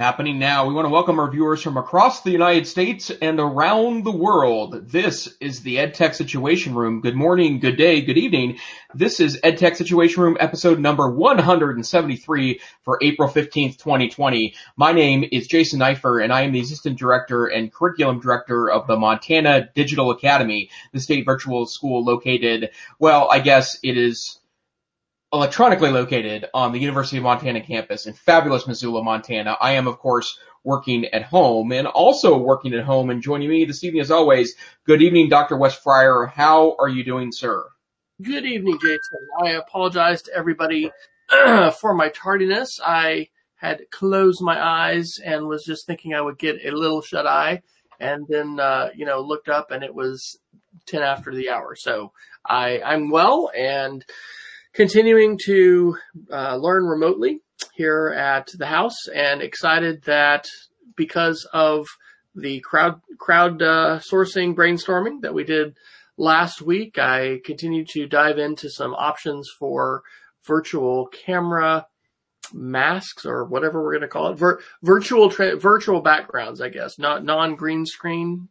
Happening now, we want to welcome our viewers from across the United States and around the world. This is the EdTech Situation Room. Good morning, good day, good evening. This is EdTech Situation Room episode number 173 for April 15th, 2020. My name is Jason Neiffer and I am the Assistant Director and Curriculum Director of the Montana Digital Academy, the state virtual school located, well, I guess it is electronically located on the University of Montana campus in fabulous Missoula, Montana. I am, of course, working at home and also working at home and joining me this evening as always. Good evening, Dr. Wes Fryer. How are you doing, sir? Good evening, Jason. I apologize to everybody for my tardiness. I had closed my eyes and was just thinking I would get a little shut eye and then, uh, you know, looked up and it was 10 after the hour. So I, I'm well and continuing to uh, learn remotely here at the house and excited that because of the crowd crowd uh, sourcing brainstorming that we did last week, I continue to dive into some options for virtual camera masks or whatever we're going to call it, Vir- virtual tra- virtual backgrounds, I guess, not non green screen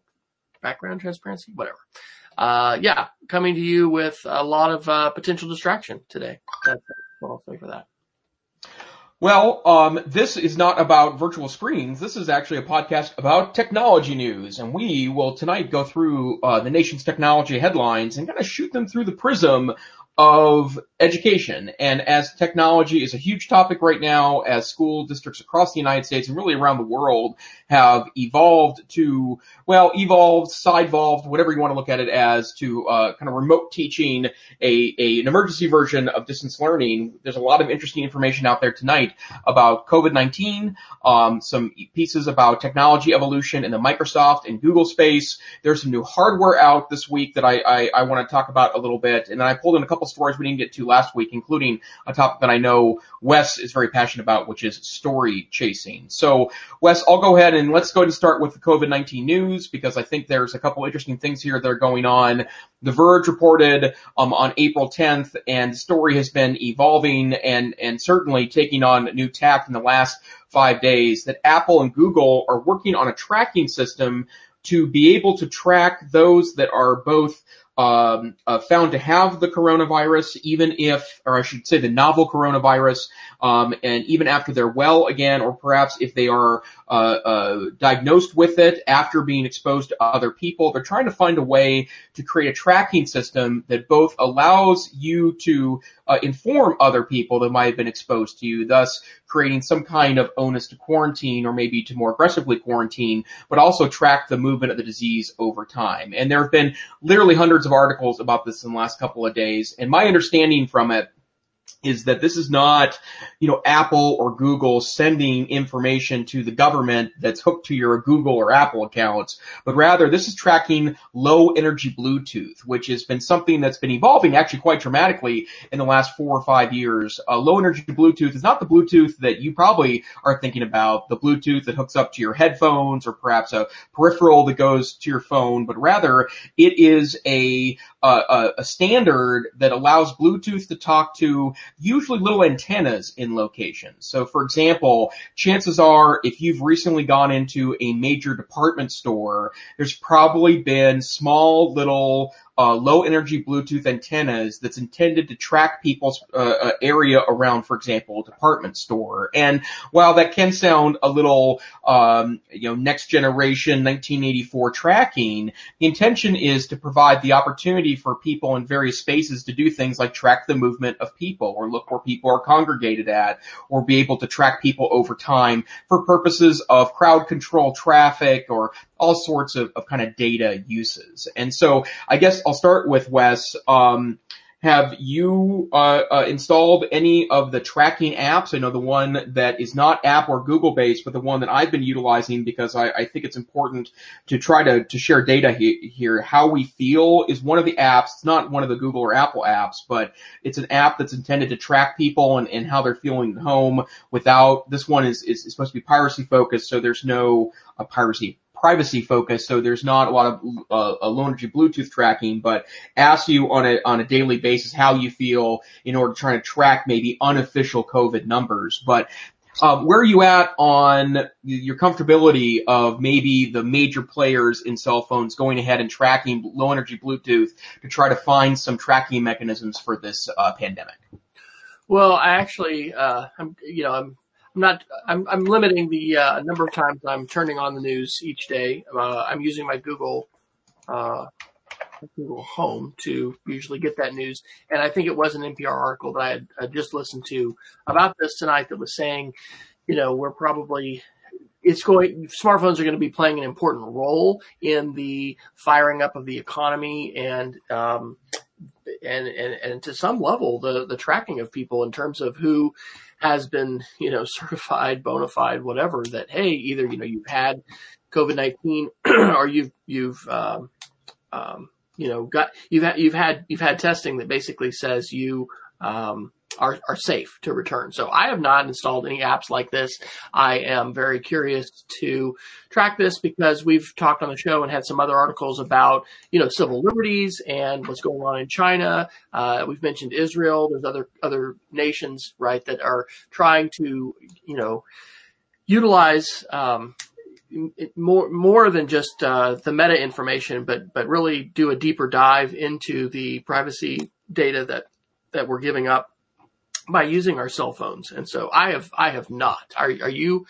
background transparency, whatever uh, yeah, coming to you with a lot of uh, potential distraction today. That's what I'll say for that. Well, um, this is not about virtual screens. This is actually a podcast about technology news, and we will tonight go through uh, the nation's technology headlines and kind of shoot them through the prism of education. And as technology is a huge topic right now, as school districts across the United States and really around the world have evolved to, well, evolved, side-evolved, whatever you want to look at it as, to uh, kind of remote teaching, a, a, an emergency version of distance learning. There's a lot of interesting information out there tonight about COVID-19, um, some pieces about technology evolution in the Microsoft and Google space. There's some new hardware out this week that I, I, I want to talk about a little bit. And then I pulled in a couple stories we didn't get to last week, including a topic that I know Wes is very passionate about, which is story chasing. So Wes, I'll go ahead and let's go and start with the COVID-19 news because I think there's a couple interesting things here that are going on. The Verge reported um, on April 10th, and the story has been evolving and and certainly taking on new tact in the last five days. That Apple and Google are working on a tracking system to be able to track those that are both um, uh, found to have the coronavirus, even if, or I should say, the novel coronavirus, um, and even after they're well again, or perhaps if they are uh, uh, diagnosed with it after being exposed to other people, they're trying to find a way to create a tracking system that both allows you to uh, inform other people that might have been exposed to you, thus creating some kind of onus to quarantine or maybe to more aggressively quarantine, but also track the movement of the disease over time. And there have been literally hundreds of articles about this in the last couple of days. And my understanding from it is that this is not, you know, Apple or Google sending information to the government that's hooked to your Google or Apple accounts, but rather this is tracking low energy Bluetooth, which has been something that's been evolving actually quite dramatically in the last four or five years. Uh, low energy Bluetooth is not the Bluetooth that you probably are thinking about, the Bluetooth that hooks up to your headphones or perhaps a peripheral that goes to your phone, but rather it is a, a, a standard that allows Bluetooth to talk to usually little antennas in locations. So for example, chances are if you've recently gone into a major department store, there's probably been small little uh, low energy Bluetooth antennas that's intended to track people's uh, uh, area around, for example, a department store. And while that can sound a little, um, you know, next generation 1984 tracking, the intention is to provide the opportunity for people in various spaces to do things like track the movement of people or look where people are congregated at or be able to track people over time for purposes of crowd control traffic or all sorts of, of kind of data uses. And so I guess I'll start with Wes. Um, have you uh, uh, installed any of the tracking apps? I know the one that is not app or Google based, but the one that I've been utilizing because I, I think it's important to try to, to share data he, here. How we feel is one of the apps. It's not one of the Google or Apple apps, but it's an app that's intended to track people and, and how they're feeling at home without, this one is, is, is supposed to be piracy focused, so there's no uh, piracy privacy focused, so there's not a lot of uh, low energy Bluetooth tracking, but asks you on a on a daily basis how you feel in order to try to track maybe unofficial COVID numbers. But Um, where are you at on your comfortability of maybe the major players in cell phones going ahead and tracking low energy Bluetooth to try to find some tracking mechanisms for this uh, pandemic? Well, I actually, uh, I'm, you know, I'm, I'm not, I'm, I'm limiting the uh, number of times I'm turning on the news each day. Uh, I'm using my Google, uh, Google Home to usually get that news. And I think it was an NPR article that I had uh, just listened to about this tonight that was saying, you know, we're probably it's going smartphones are going to be playing an important role in the firing up of the economy and um, and, and and to some level the the tracking of people in terms of who has been you know certified bona fide whatever that hey either you know you've had COVID nineteen or you've you've um, um, you know, got you've had you've had you've had testing that basically says you um, are are safe to return. So I have not installed any apps like this. I am very curious to track this because we've talked on the show and had some other articles about you know civil liberties and what's going on in China. Uh, we've mentioned Israel. There's other other nations right that are trying to you know utilize um, more more than just uh, the meta information, but but really do a deeper dive into the privacy data that that we're giving up by using our cell phones. And so I have I have not. Are are you?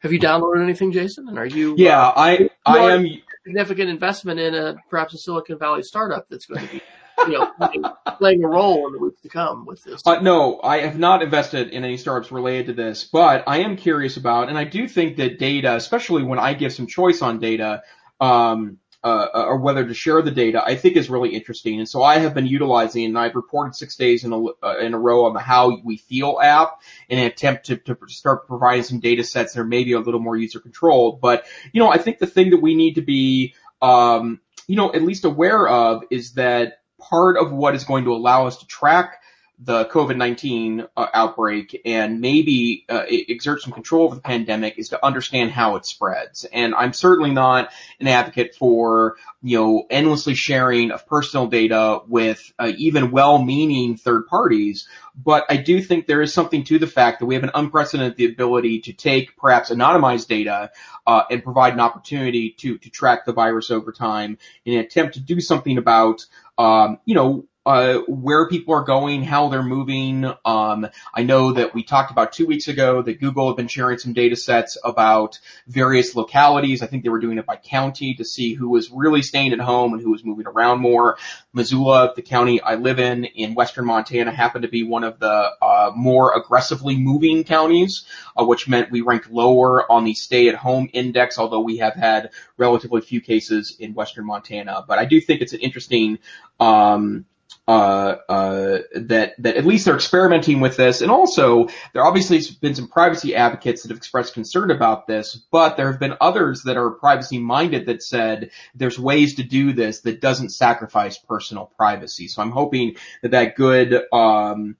Have you downloaded anything, Jason? And are you? Yeah, uh, I I am significant investment in a perhaps a Silicon Valley startup that's going to be you know, playing, playing, a role in the weeks to come with this. Uh, no, I have not invested in any startups related to this, but I am curious about, and I do think that data, especially when I give some choice on data, um, uh, or whether to share the data, I think is really interesting. And so I have been utilizing, and I've reported six days in a, uh, in a row on the How We Feel app in an attempt to, to start providing some data sets that are maybe a little more user controlled. But, you know, I think the thing that we need to be, um, you know, at least aware of is that part of what is going to allow us to track the COVID-19 uh, outbreak and maybe uh, exert some control over the pandemic is to understand how it spreads. And I'm certainly not an advocate for, you know, endlessly sharing of personal data with uh, even well-meaning third parties. But I do think there is something to the fact that we have an unprecedented ability to take perhaps anonymized data uh, and provide an opportunity to to track the virus over time in an attempt to do something about um, you know, uh, where people are going, how they're moving. Um, I know that we talked about two weeks ago that Google had been sharing some data sets about various localities. I think they were doing it by county to see who was really staying at home and who was moving around more. Missoula, the county I live in in western Montana, happened to be one of the uh, more aggressively moving counties, uh, which meant we ranked lower on the stay-at-home index, although we have had relatively few cases in western Montana. But I do think it's an interesting um, uh, uh, that that at least they're experimenting with this, and also there obviously has been some privacy advocates that have expressed concern about this, but there have been others that are privacy minded that said there's ways to do this that doesn't sacrifice personal privacy. So I'm hoping that that good um,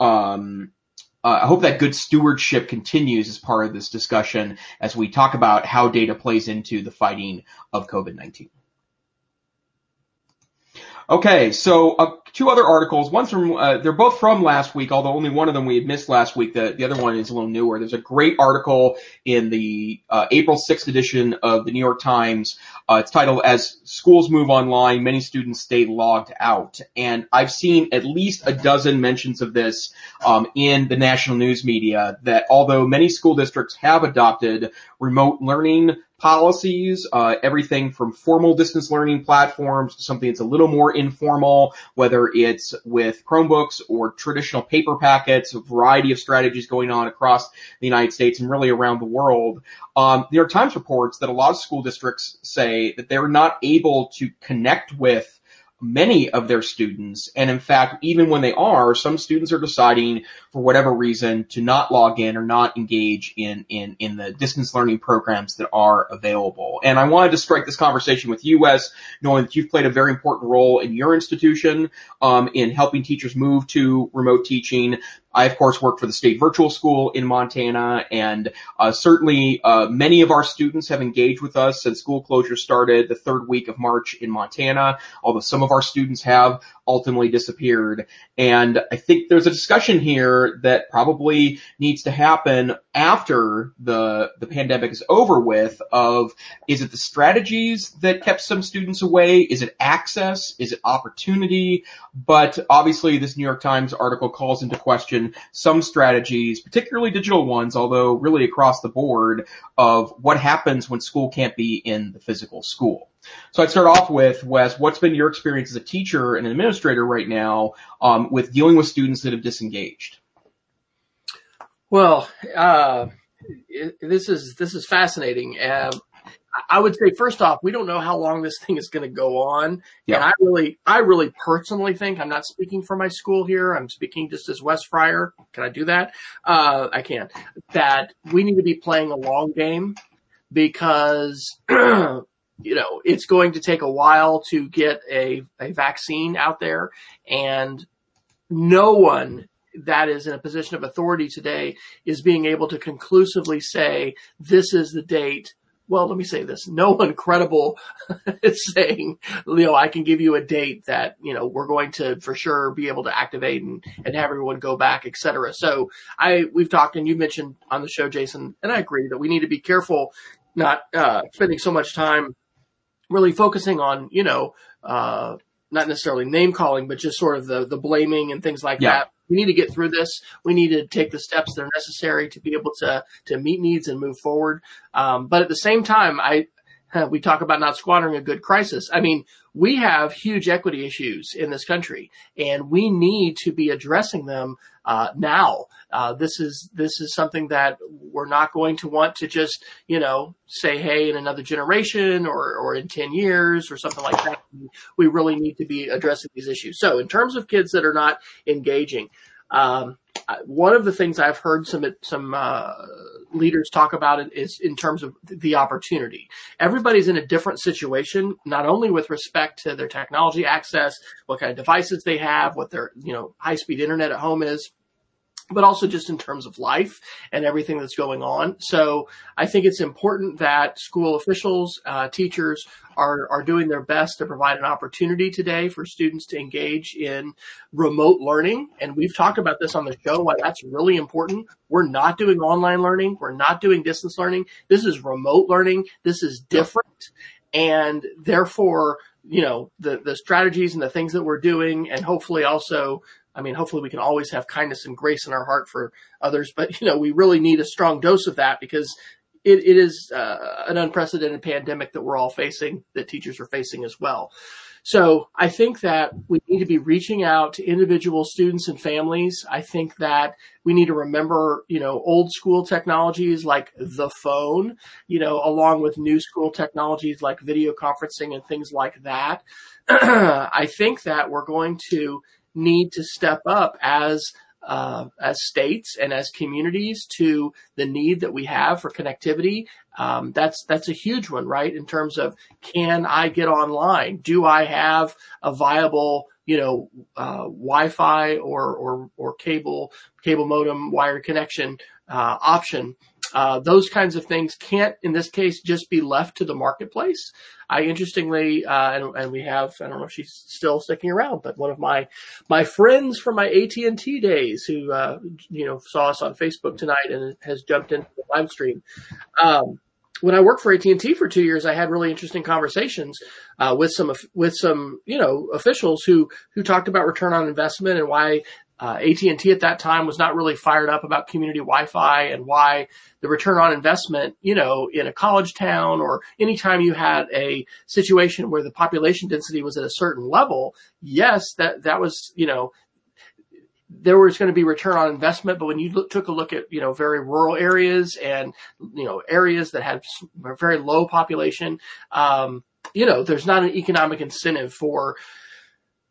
um, uh, I hope that good stewardship continues as part of this discussion as we talk about how data plays into the fighting of COVID-19. Okay, so uh, two other articles. One's from, uh, they're both from last week, although only one of them we had missed last week. The, the other one is a little newer. There's a great article in the uh, April 6th edition of the New York Times. Uh, it's titled, As Schools Move Online, Many Students Stay Logged Out. And I've seen at least a dozen mentions of this um, in the national news media that although many school districts have adopted remote learning policies, uh, everything from formal distance learning platforms to something that's a little more informal, whether it's with Chromebooks or traditional paper packets, a variety of strategies going on across the United States and really around the world. Um, New York Times reports that a lot of school districts say that they're not able to connect with many of their students. And in fact, even when they are, some students are deciding for whatever reason to not log in or not engage in, in, in the distance learning programs that are available. And I wanted to strike this conversation with you, Wes, knowing that you've played a very important role in your institution, um, in helping teachers move to remote teaching. I, of course, work for the state virtual school in Montana, and uh, certainly uh, many of our students have engaged with us since school closure started the third week of March in Montana. Although some of our students have ultimately disappeared. And I think there's a discussion here that probably needs to happen after the, the pandemic is over with of, is it the strategies that kept some students away? Is it access? Is it opportunity? But obviously this New York Times article calls into question some strategies, particularly digital ones, although really across the board of what happens when school can't be in the physical school. So I'd start off with Wes. What's been your experience as a teacher and an administrator right now um, with dealing with students that have disengaged? Well, uh, this is this is fascinating. Uh, I would say first off, we don't know how long this thing is going to go on. Yeah. And I really, I really personally think I'm not speaking for my school here. I'm speaking just as Wes Fryer. Can I do that? Uh, I can. That we need to be playing a long game because, you know, it's going to take a while to get a, a vaccine out there and no one that is in a position of authority today is being able to conclusively say this is the date well, let me say this. No one credible is saying, Leo, I can give you a date that, you know, we're going to for sure be able to activate and, and have everyone go back, et cetera. So I, we've talked and you mentioned on the show, Jason, and I agree that we need to be careful not, uh, spending so much time really focusing on, you know, uh, not necessarily name calling, but just sort of the, the blaming and things like yeah. that we need to get through this. We need to take the steps that are necessary to be able to to meet needs and move forward. Um, but at the same time, I we talk about not squandering a good crisis. I mean, we have huge equity issues in this country, and we need to be addressing them uh, now. Uh, this is this is something that we're not going to want to just you know say hey in another generation or or in ten years or something like that. We really need to be addressing these issues. So in terms of kids that are not engaging, um, one of the things I've heard some some uh, leaders talk about it is in terms of the opportunity. Everybody's in a different situation, not only with respect to their technology access, what kind of devices they have, what their you know high speed internet at home is, but also just in terms of life and everything that's going on. So I think it's important that school officials, uh, teachers are, are doing their best to provide an opportunity today for students to engage in remote learning. And we've talked about this on the show, why that's really important. We're not doing online learning. We're not doing distance learning. This is remote learning. This is different. And therefore, you know, the, the strategies and the things that we're doing and hopefully also I mean, hopefully we can always have kindness and grace in our heart for others, but you know, we really need a strong dose of that because it, it is uh, an unprecedented pandemic that we're all facing, that teachers are facing as well. So I think that we need to be reaching out to individual students and families. I think that we need to remember, you know, old school technologies like the phone, you know, along with new school technologies like video conferencing and things like that. I think that we're going to need to step up as uh, as states and as communities to the need that we have for connectivity. Um, that's that's a huge one, right? In terms of can I get online? Do I have a viable you know uh, Wi-Fi or or or cable cable modem wired connection uh, option uh, those kinds of things can't, in this case, just be left to the marketplace. I interestingly, uh, and, and, we have, I don't know if she's still sticking around, but one of my, my friends from my AT&T days who, uh, you know, saw us on Facebook tonight and has jumped into the live stream. Um, when I worked for AT&T for two years, I had really interesting conversations uh, with some with some you know officials who who talked about return on investment and why uh, AT&T at that time was not really fired up about community Wi-Fi and why the return on investment, you know, in a college town or anytime you had a situation where the population density was at a certain level, yes, that, that was, you know, there was going to be return on investment, but when you look, took a look at, you know, very rural areas and, you know, areas that had very low population, um, you know, there's not an economic incentive for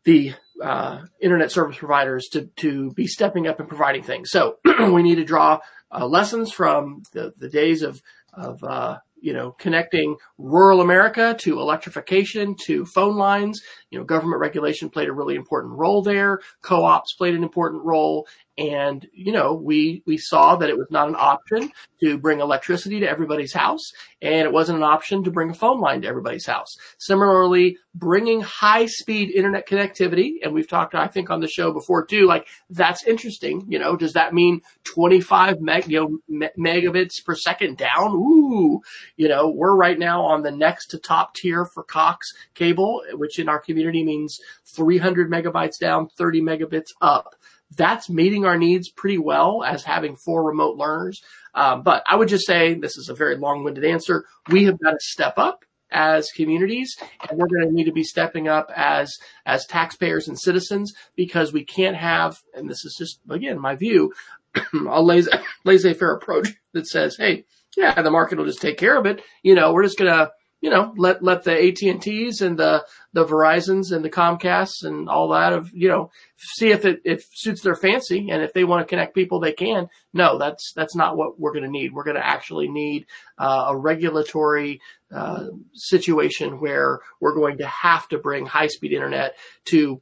the uh, internet service providers to to be stepping up and providing things. So we need to draw uh, lessons from the, the days of of uh, you know connecting rural America to electrification to phone lines. You know, government regulation played a really important role there. Co-ops played an important role. And, you know, we, we saw that it was not an option to bring electricity to everybody's house and it wasn't an option to bring a phone line to everybody's house. Similarly, bringing high speed internet connectivity. And we've talked, I think on the show before too, like that's interesting. You know, does that mean 25 meg, you know, megabits per second down? Ooh, you know, we're right now on the next to top tier for Cox cable, which in our community means 300 megabytes down, 30 megabits up that's meeting our needs pretty well as having four remote learners. Um, but I would just say this is a very long-winded answer. We have got to step up as communities and we're going to need to be stepping up as as taxpayers and citizens because we can't have and this is just again my view a laissez, laissez-faire approach that says hey yeah the market will just take care of it you know we're just going to you know, let let the AT and T's and the the Verizons and the Comcasts and all that of you know see if it if suits their fancy and if they want to connect people they can. No, that's that's not what we're going to need. We're going to actually need uh, a regulatory uh, situation where we're going to have to bring high speed internet to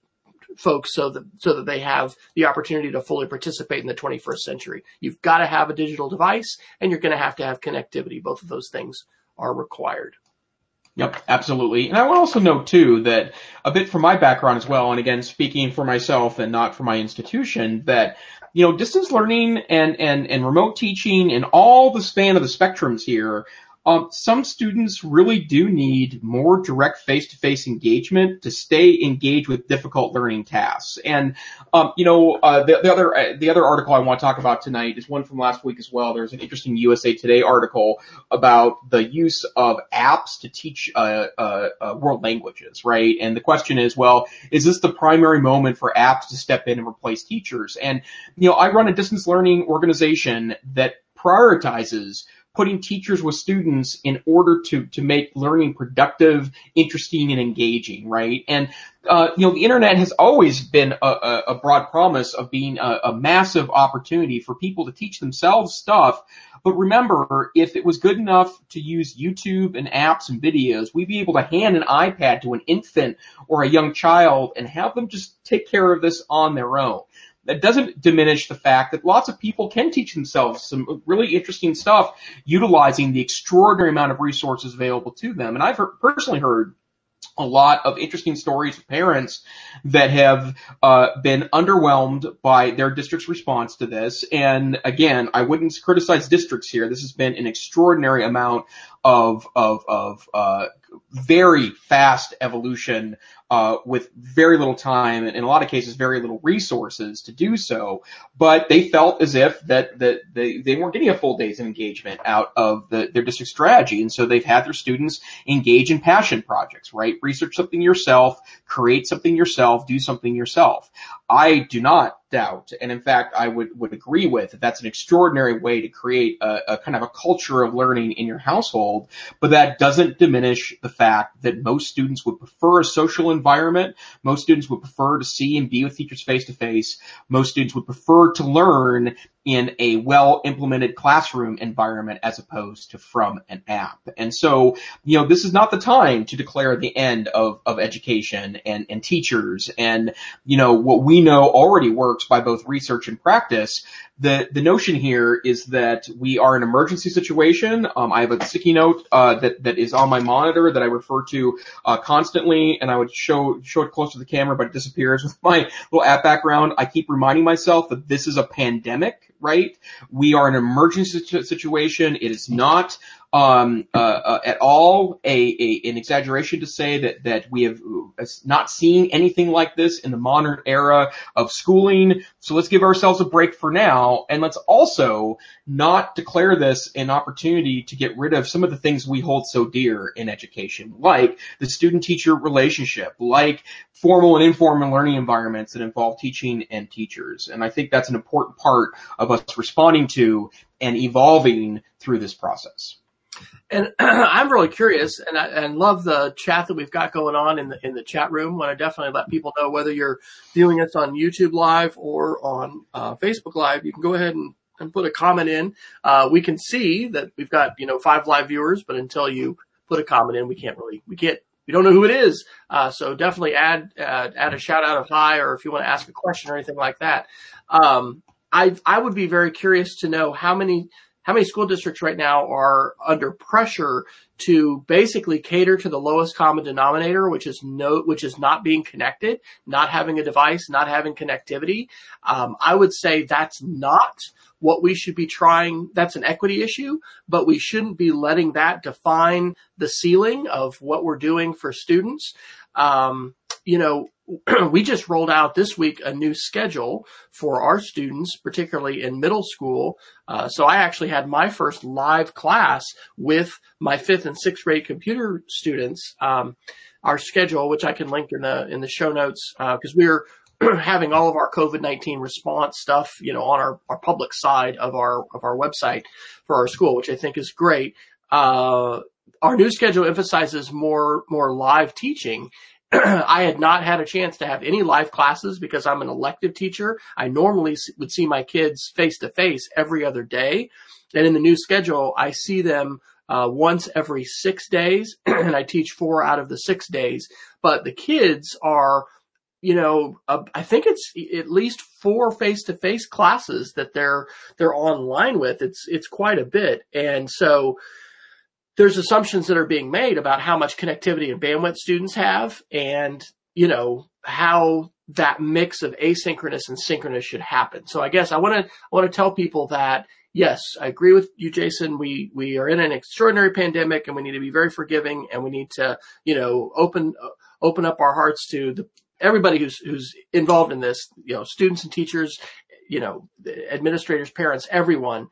folks so that so that they have the opportunity to fully participate in the 21st century. You've got to have a digital device and you're going to have to have connectivity. Both of those things are required. Yep, absolutely. And I will also note too that a bit from my background as well, and again speaking for myself and not for my institution, that you know, distance learning and, and, and remote teaching and all the span of the spectrums here um, some students really do need more direct face-to-face engagement to stay engaged with difficult learning tasks. And um, you know, uh, the, the, other uh, the other article I want to talk about tonight is one from last week as well. There's an interesting USA Today article about the use of apps to teach uh, uh, uh, world languages, right? And the question is, well, is this the primary moment for apps to step in and replace teachers? And you know, I run a distance learning organization that prioritizes putting teachers with students in order to to make learning productive, interesting, and engaging, right? And uh, you know, the internet has always been a, a, a broad promise of being a, a, massive opportunity for people to teach themselves stuff. But remember, if it was good enough to use YouTube and apps and videos, we'd be able to hand an iPad to an infant or a young child and have them just take care of this on their own that doesn't diminish the fact that lots of people can teach themselves some really interesting stuff utilizing the extraordinary amount of resources available to them. And I've heard, personally heard a lot of interesting stories of parents that have uh, been underwhelmed by their district's response to this. And again, I wouldn't criticize districts here. This has been an extraordinary amount of of of uh, very fast evolution uh, with very little time and in a lot of cases very little resources to do so. But they felt as if that that they, they weren't getting a full day's engagement out of the, their district strategy, and so they've had their students engage in passion projects, right? Research something yourself, create something yourself, do something yourself. I do not doubt, and in fact, I would would agree with that. That's an extraordinary way to create a, a kind of a culture of learning in your household. But that doesn't diminish the fact that most students would prefer a social environment. Most students would prefer to see and be with teachers face to face. Most students would prefer to learn in a well implemented classroom environment as opposed to from an app. And so, you know, this is not the time to declare the end of, of education and, and teachers and, you know, what we know already works by both research and practice the the notion here is that we are an emergency situation. Um, I have a sticky note uh, that that is on my monitor that I refer to uh, constantly, and I would show show it close to the camera, but it disappears with my little app background. I keep reminding myself that this is a pandemic, right? We are an emergency situation. It is not um, uh, uh, at all a, a, an exaggeration to say that that we have uh, not seen anything like this in the modern era of schooling. So let's give ourselves a break for now, and let's also not declare this an opportunity to get rid of some of the things we hold so dear in education, like the student-teacher relationship, like formal and informal learning environments that involve teaching and teachers. And I think that's an important part of us responding to and evolving through this process. And I'm really curious, and I and love the chat that we've got going on in the in the chat room. Want to definitely let people know whether you're viewing us on YouTube Live or on uh, Facebook Live. You can go ahead and, and put a comment in. Uh, we can see that we've got you know five live viewers, but until you put a comment in, we can't really we can't we don't know who it is. Uh, so definitely add add a shout out of hi, or if you want to ask a question or anything like that. Um, I I would be very curious to know how many how many school districts right now are under pressure to basically cater to the lowest common denominator, which is no, which is not being connected, not having a device, not having connectivity. Um, I would say that's not what we should be trying. That's an equity issue, but we shouldn't be letting that define the ceiling of what we're doing for students. Um, you know, we just rolled out this week a new schedule for our students, particularly in middle school. Uh, so I actually had my first live class with my fifth and sixth grade computer students. Um, our schedule, which I can link in the in the show notes, because uh, we're having all of our COVID-19 response stuff, you know, on our, our public side of our, of our website for our school, which I think is great. Uh, our new schedule emphasizes more, more live teaching. I had not had a chance to have any live classes because I'm an elective teacher. I normally would see my kids face to face every other day. And in the new schedule, I see them uh, once every six days and I teach four out of the six days. But the kids are you know, uh, I think it's at least four face-to-face classes that they're they're online with. It's it's quite a bit, and so there's assumptions that are being made about how much connectivity and bandwidth students have, and you know how that mix of asynchronous and synchronous should happen. So I guess I want to I want to tell people that yes, I agree with you, Jason. We we are in an extraordinary pandemic, and we need to be very forgiving, and we need to you know open open up our hearts to the everybody who's who's involved in this, you know, students and teachers, you know, administrators, parents, everyone.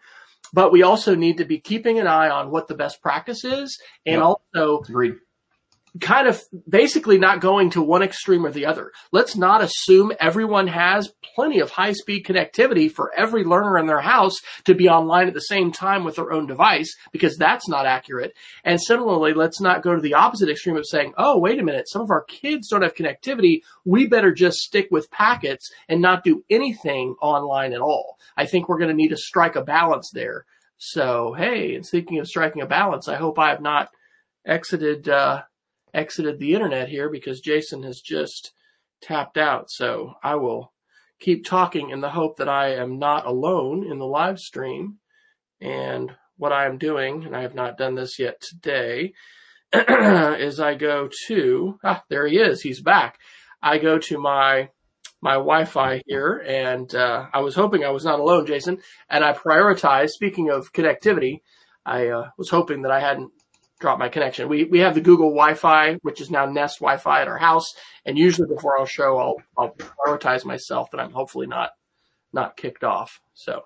But we also need to be keeping an eye on what the best practice is, and yep. also Agreed kind of basically not going to one extreme or the other. Let's not assume everyone has plenty of high speed connectivity for every learner in their house to be online at the same time with their own device because that's not accurate. And similarly, let's not go to the opposite extreme of saying, oh, wait a minute, some of our kids don't have connectivity. We better just stick with packets and not do anything online at all. I think we're going to need to strike a balance there. So, hey, and speaking of striking a balance, I hope I have not exited, uh, exited the internet here because Jason has just tapped out. So I will keep talking in the hope that I am not alone in the live stream. And what I am doing, and I have not done this yet today, is I go to, ah, there he is. He's back. I go to my, my Wi-Fi here and, uh, I was hoping I was not alone, Jason, and I prioritize, speaking of connectivity, I, uh, was hoping that I hadn't drop my connection. We we have the Google Wi-Fi, which is now Nest Wi-Fi at our house, and usually before I'll show, I'll I'll prioritize myself that I'm hopefully not not kicked off. So,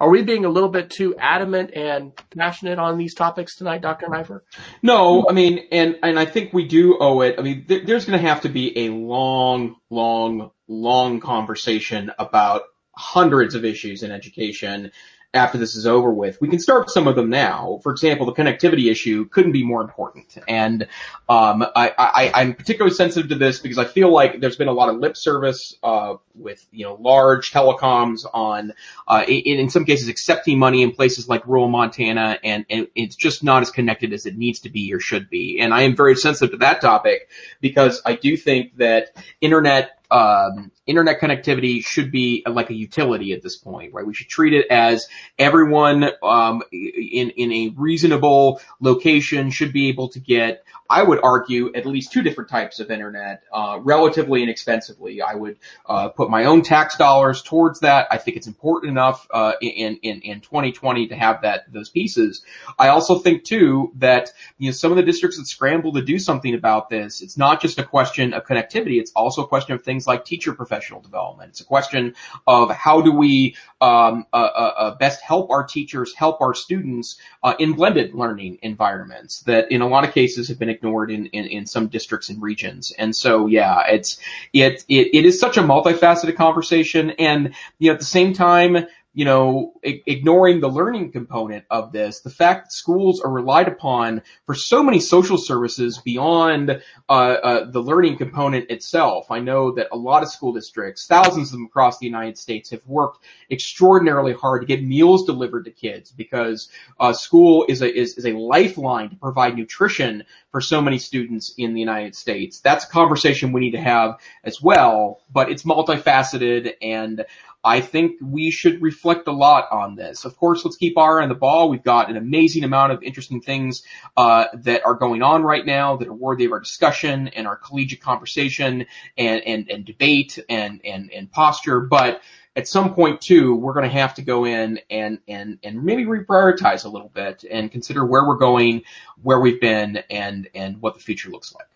are we being a little bit too adamant and passionate on these topics tonight, Dr. Neiffer? No, I mean, and and I think we do owe it. I mean, th- there's going to have to be a long, long, long conversation about hundreds of issues in education after this is over with. We can start some of them now. For example, the connectivity issue couldn't be more important. And um, I, am particularly sensitive to this because I feel like there's been a lot of lip service uh, with you know large telecoms on, uh, in, in some cases, accepting money in places like rural Montana, and, and it's just not as connected as it needs to be or should be. And I am very sensitive to that topic because I do think that internet um, internet connectivity should be like a utility at this point, right? We should treat it as everyone um, in in a reasonable location should be able to get. I would argue at least two different types of internet, uh, relatively inexpensively. I would uh, put my own tax dollars towards that. I think it's important enough uh, in in in 2020 to have that those pieces. I also think too that you know some of the districts that scramble to do something about this. It's not just a question of connectivity. It's also a question of things like teacher professional development. It's a question of how do we um, uh, uh, uh, best help our teachers, help our students uh, in blended learning environments that in a lot of cases have been ignored in, in, in some districts and regions. And so, yeah, it's it, it it is such a multifaceted conversation, and you know at the same time you know, I- ignoring the learning component of this, the fact that schools are relied upon for so many social services beyond uh, uh, the learning component itself. I know that a lot of school districts, thousands of them across the United States, have worked extraordinarily hard to get meals delivered to kids because uh, school is a is, is a lifeline to provide nutrition for so many students in the United States. That's a conversation we need to have as well, but it's multifaceted and I think we should reflect a lot on this. Of course, let's keep our eye on the ball. We've got an amazing amount of interesting things uh, that are going on right now that are worthy of our discussion and our collegiate conversation and and, and debate and and and posture. But at some point too, we're going to have to go in and and and maybe reprioritize a little bit and consider where we're going, where we've been, and and what the future looks like.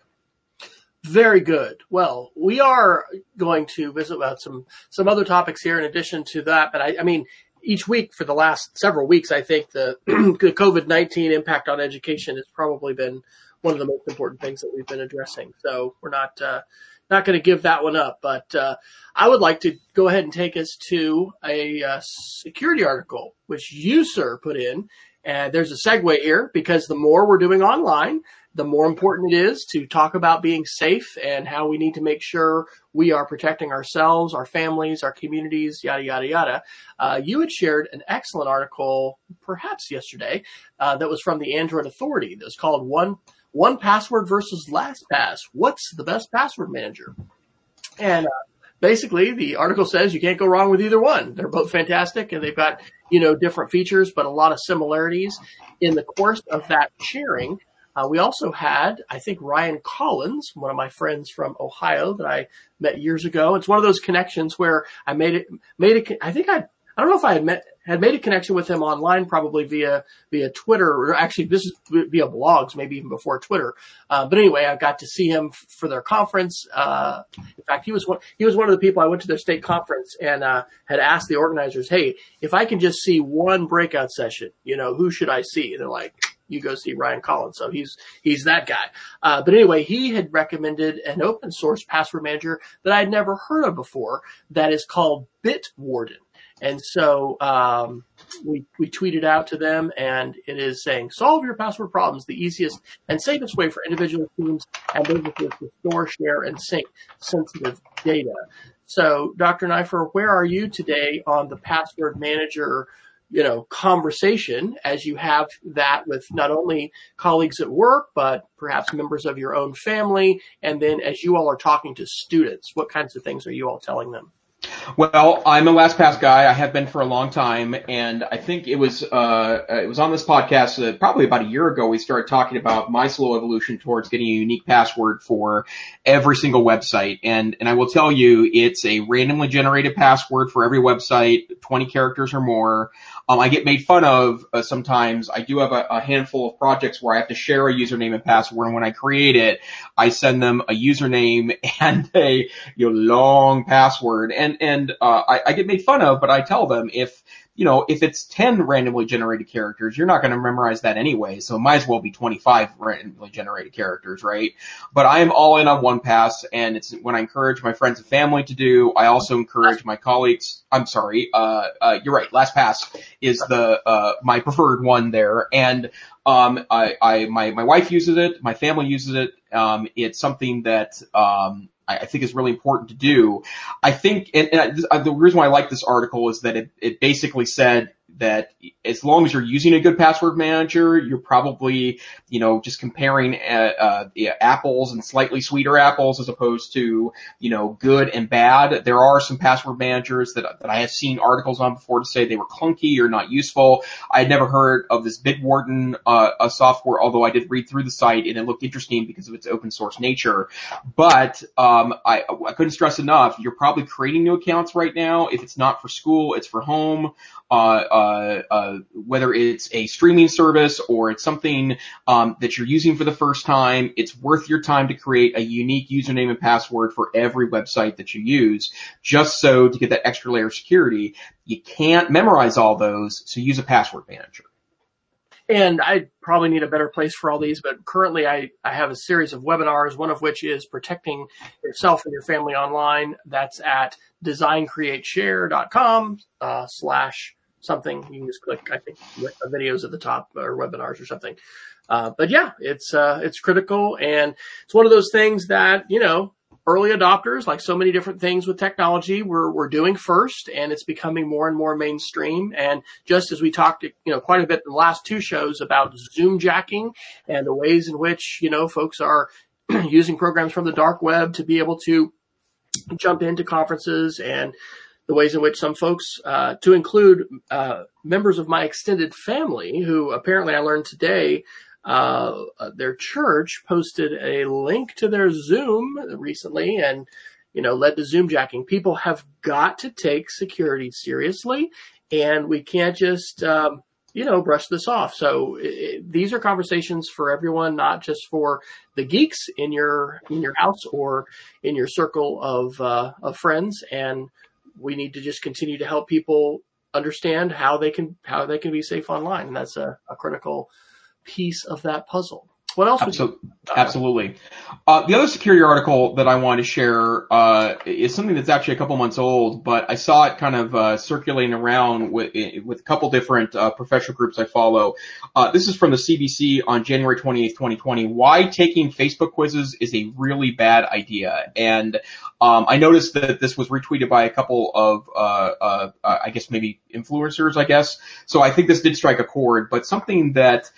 Very good. Well, we are going to visit about some some other topics here in addition to that. But I, I mean, each week for the last several weeks, I think the, the COVID nineteen impact on education has probably been one of the most important things that we've been addressing. So we're not uh, not going to give that one up. But uh, I would like to go ahead and take us to a uh, security article which you, sir, put in. And there's a segue here because the more we're doing online, the more important it is to talk about being safe and how we need to make sure we are protecting ourselves, our families, our communities, yada, yada, yada. Uh, you had shared an excellent article, perhaps yesterday, uh, that was from the Android Authority that was called One, 1Password versus LastPass. What's the best password manager? And uh, basically the article says you can't go wrong with either one. They're both fantastic and they've got, you know, different features, but a lot of similarities. In the course of that sharing, uh, we also had, I think, Ryan Collins, one of my friends from Ohio that I met years ago. It's one of those connections where I made it, made it, I think I, I don't know if I had met, had made a connection with him online, probably via, via Twitter, or actually this is via blogs, maybe even before Twitter. Uh, but anyway, I got to see him f- for their conference. Uh, in fact, he was one, he was one of the people I went to their state conference and, uh, had asked the organizers, Hey, if I can just see one breakout session, you know, who should I see? And they're like, you go see Ryan Collins. So he's he's that guy. Uh, but anyway, he had recommended an open source password manager that I'd never heard of before. That is called Bitwarden. And so um, we we tweeted out to them, and it is saying solve your password problems the easiest and safest way for individual teams and businesses to store, share, and sync sensitive data. So, Dr. Neiffer, where are you today on the password manager? You know, conversation as you have that with not only colleagues at work, but perhaps members of your own family. And then as you all are talking to students, what kinds of things are you all telling them? Well, I'm a LastPass guy. I have been for a long time, and I think it was uh, it was on this podcast uh, probably about a year ago. We started talking about my slow evolution towards getting a unique password for every single website, and and I will tell you, it's a randomly generated password for every website, 20 characters or more. Um, I get made fun of uh, sometimes. I do have a, a handful of projects where I have to share a username and password, and when I create it, I send them a username and a you know long password, and and uh, I, I get made fun of, but I tell them if you know, if it's 10 randomly generated characters, you're not going to memorize that anyway. So it might as well be 25 randomly generated characters, right? But I am all in on one pass and it's when I encourage my friends and family to do. I also encourage my colleagues. I'm sorry. Uh, uh, you're right. LastPass is the, uh, my preferred one there. And, um, I, I, my, my wife uses it. My family uses it. Um, it's something that, um, I think is really important to do. I think, and, and the reason why I like this article is that it, it basically said that as long as you're using a good password manager, you're probably, you know, just comparing uh, uh, apples and slightly sweeter apples as opposed to, you know, good and bad. There are some password managers that, that I have seen articles on before to say they were clunky or not useful. I had never heard of this Bitwarden uh, a software, although I did read through the site and it looked interesting because of its open source nature. But um, I, I couldn't stress enough, you're probably creating new accounts right now. If it's not for school, it's for home. Uh, uh, uh, whether it's a streaming service or it's something um, that you're using for the first time, it's worth your time to create a unique username and password for every website that you use, just so to get that extra layer of security. You can't memorize all those, so use a password manager. and I probably need a better place for all these, but currently I, I have a series of webinars, one of which is protecting yourself and your family online. That's at designcreateshare.com, uh, slash something. You can just click, I think, videos at the top or webinars or something. Uh, but yeah, it's, uh, it's critical and it's one of those things that, you know, early adopters, like so many different things with technology, we're, we're doing first and it's becoming more and more mainstream. And just as we talked, you know, quite a bit in the last two shows about Zoom jacking and the ways in which, you know, folks are using programs from the dark web to be able to jump into conferences and the ways in which some folks, uh, to include uh, members of my extended family, who apparently I learned today uh, their church posted a link to their Zoom recently and, you know, led to Zoom jacking. People have got to take security seriously and we can't just, um, you know, brush this off. So it, these are conversations for everyone, not just for the geeks in your, in your house or in your circle of, uh, of friends. And we need to just continue to help people understand how they can, how they can be safe online. And that's a, a critical, piece of that puzzle. What else? Absolutely. You, uh, absolutely. Uh, the other security article that I want to share uh, is something that's actually a couple months old, but I saw it kind of uh, circulating around with with a couple different uh, professional groups I follow. Uh, this is from the CBC on January 28th, 2020. Why taking Facebook quizzes is a really bad idea, and um, I noticed that this was retweeted by a couple of I guess maybe influencers, I guess. So I think this did strike a chord, but something that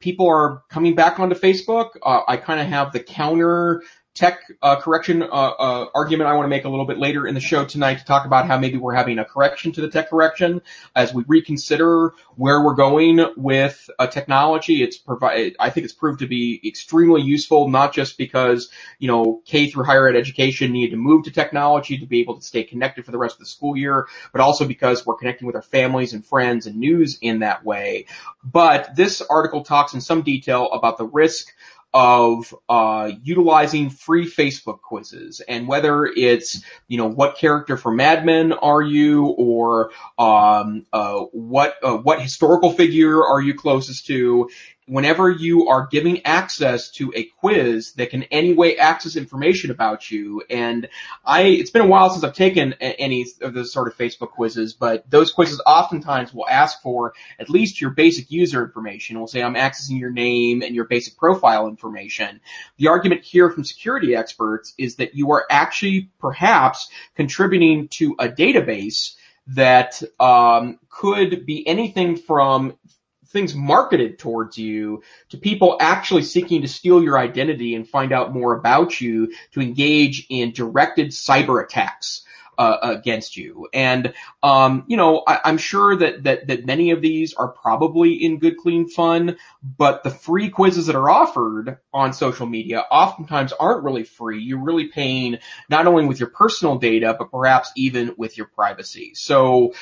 people are coming back onto Facebook. Uh, I kind of have the counter tech uh, correction uh, uh, argument I want to make a little bit later in the show tonight to talk about how maybe we're having a correction to the tech correction as we reconsider where we're going with technology. It's provide I think it's proved to be extremely useful, not just because you know K through higher ed education needed to move to technology to be able to stay connected for the rest of the school year, but also because we're connecting with our families and friends and news in that way. But this article talks in some detail about the risk of uh, utilizing free Facebook quizzes, and whether it's you know what character for Mad Men are you, or um, uh, what uh, what historical figure are you closest to, whenever you are giving access to a quiz that can anyway access information about you, and I, it's been a while since I've taken any of those sort of Facebook quizzes, but those quizzes oftentimes will ask for at least your basic user information. Will say I'm accessing your name and your basic profile information. The argument here from security experts is that you are actually perhaps contributing to a database that um, could be anything from things marketed towards you to people actually seeking to steal your identity and find out more about you to engage in directed cyber attacks. Uh, against you. And, um, you know, I, am sure that, that, that many of these are probably in good, clean fun, but the free quizzes that are offered on social media oftentimes aren't really free. You're really paying not only with your personal data, but perhaps even with your privacy. So,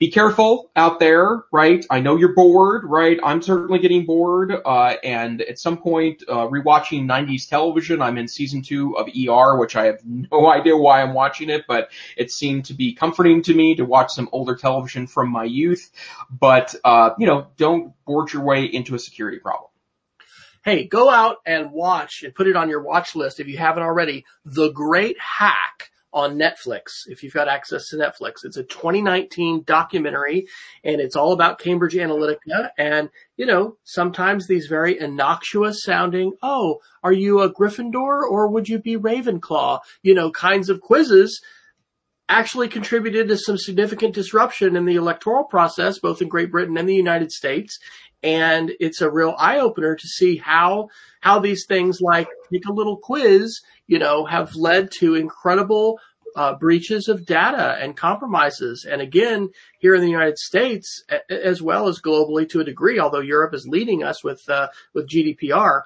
be careful out there, right? I know you're bored, right? I'm certainly getting bored, uh, and at some point, uh, rewatching 90s television, I'm in season two of ER, which I have no idea why I'm watching it, but it seemed to be comforting to me to watch some older television from my youth. But, uh, you know, don't board your way into a security problem. Hey, go out and watch and put it on your watch list if you haven't already. The Great Hack on Netflix if you've got access to Netflix. It's a 2019 documentary and it's all about Cambridge Analytica. And, you know, sometimes these very innocuous sounding, oh, are you a Gryffindor or would you be Ravenclaw? You know, kinds of quizzes actually contributed to some significant disruption in the electoral process, both in Great Britain and the United States. And it's a real eye opener to see how, how these things like take a little quiz, you know, have led to incredible uh, breaches of data and compromises. And again, here in the United States, as well as globally to a degree, although Europe is leading us with, uh, with GDPR,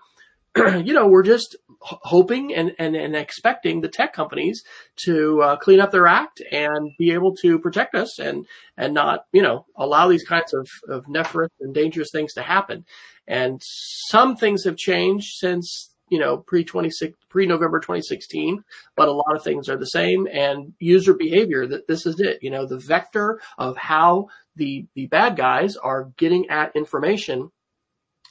you know, we're just hoping and, and, and expecting the tech companies to uh, clean up their act and be able to protect us and, and not, you know, allow these kinds of, of nefarious and dangerous things to happen. And some things have changed since, you know, pre 26, pre November 2016, but a lot of things are the same and user behavior that this is it, you know, the vector of how the, the bad guys are getting at information,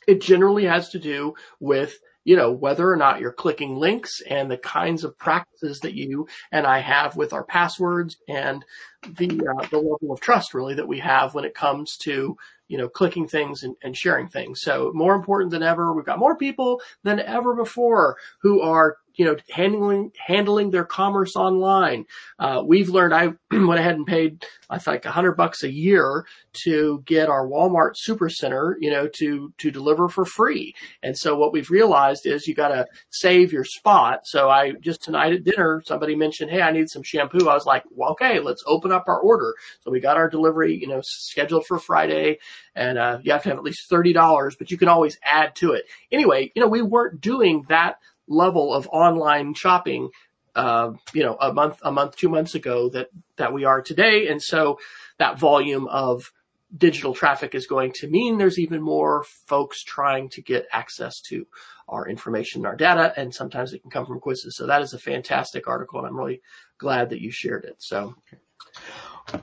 it generally has to do with you know, whether or not you're clicking links and the kinds of practices that you and I have with our passwords and the, uh, the level of trust really that we have when it comes to, you know, clicking things and, and sharing things. So more important than ever, we've got more people than ever before who are you know, handling, handling their commerce online. Uh, we've learned, I went ahead and paid, I think a hundred bucks a year to get our Walmart supercenter, you know, to, to deliver for free. And so what we've realized is you got to save your spot. So I just tonight at dinner, somebody mentioned, Hey, I need some shampoo. I was like, well, okay, let's open up our order. So we got our delivery, you know, scheduled for Friday and, uh, you have to have at least $30, but you can always add to it. Anyway, you know, we weren't doing that level of online shopping, uh, you know, a month, a month, two months ago that, that we are today. And so that volume of digital traffic is going to mean there's even more folks trying to get access to our information, and our data, and sometimes it can come from quizzes. So that is a fantastic article and I'm really glad that you shared it. So.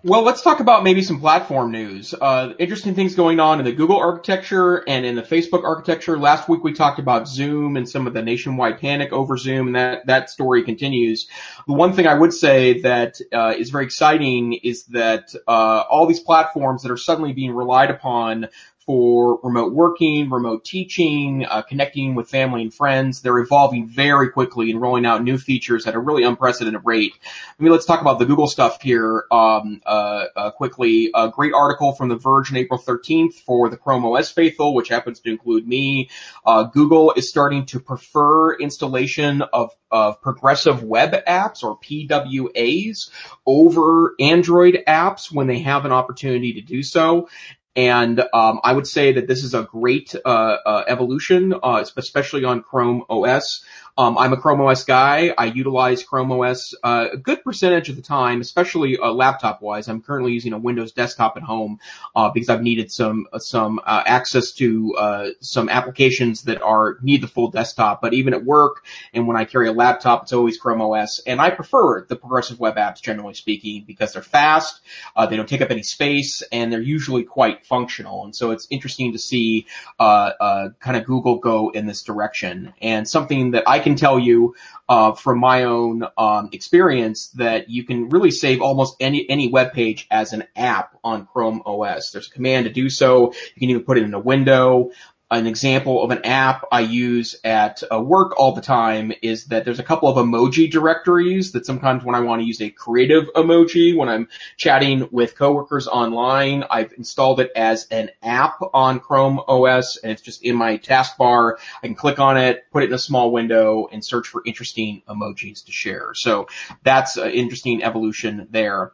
Well, let's talk about maybe some platform news. Uh, interesting things going on in the Google architecture and in the Facebook architecture. Last week we talked about Zoom and some of the nationwide panic over Zoom, and that that story continues. The one thing I would say that uh, is very exciting is that uh, all these platforms that are suddenly being relied upon for remote working, remote teaching, uh, connecting with family and friends. They're evolving very quickly and rolling out new features at a really unprecedented rate. I mean, let's talk about the Google stuff here um, uh, uh, quickly. A great article from The Verge on April 13th for the Chrome OS faithful, which happens to include me. Uh, Google is starting to prefer installation of of progressive web apps or PWAs over Android apps when they have an opportunity to do so. And um, I would say that this is a great uh, uh, evolution, uh, especially on Chrome OS. Um, I'm a Chrome OS guy. I utilize Chrome OS uh, a good percentage of the time, especially uh, laptop wise. I'm currently using a Windows desktop at home uh, because I've needed some some uh, access to uh, some applications that are need the full desktop. But even at work and when I carry a laptop, it's always Chrome OS. And I prefer the progressive web apps, generally speaking, because they're fast, uh, they don't take up any space, and they're usually quite functional. And so it's interesting to see kind of Google go in this direction. And something that I can tell you uh, from my own um, experience that you can really save almost any any web page as an app on Chrome OS. There's a command to do so. You can even put it in a window an example of an app I use at uh, work all the time is that there's a couple of emoji directories that sometimes when I want to use a creative emoji, when I'm chatting with coworkers online, I've installed it as an app on Chrome OS and it's just in my taskbar. I can click on it, put it in a small window and search for interesting emojis to share. So that's an interesting evolution there.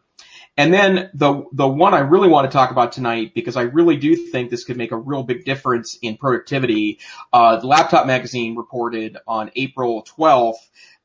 And then the the one I really want to talk about tonight because I really do think this could make a real big difference in productivity. Uh, the Laptop Magazine reported on April 12th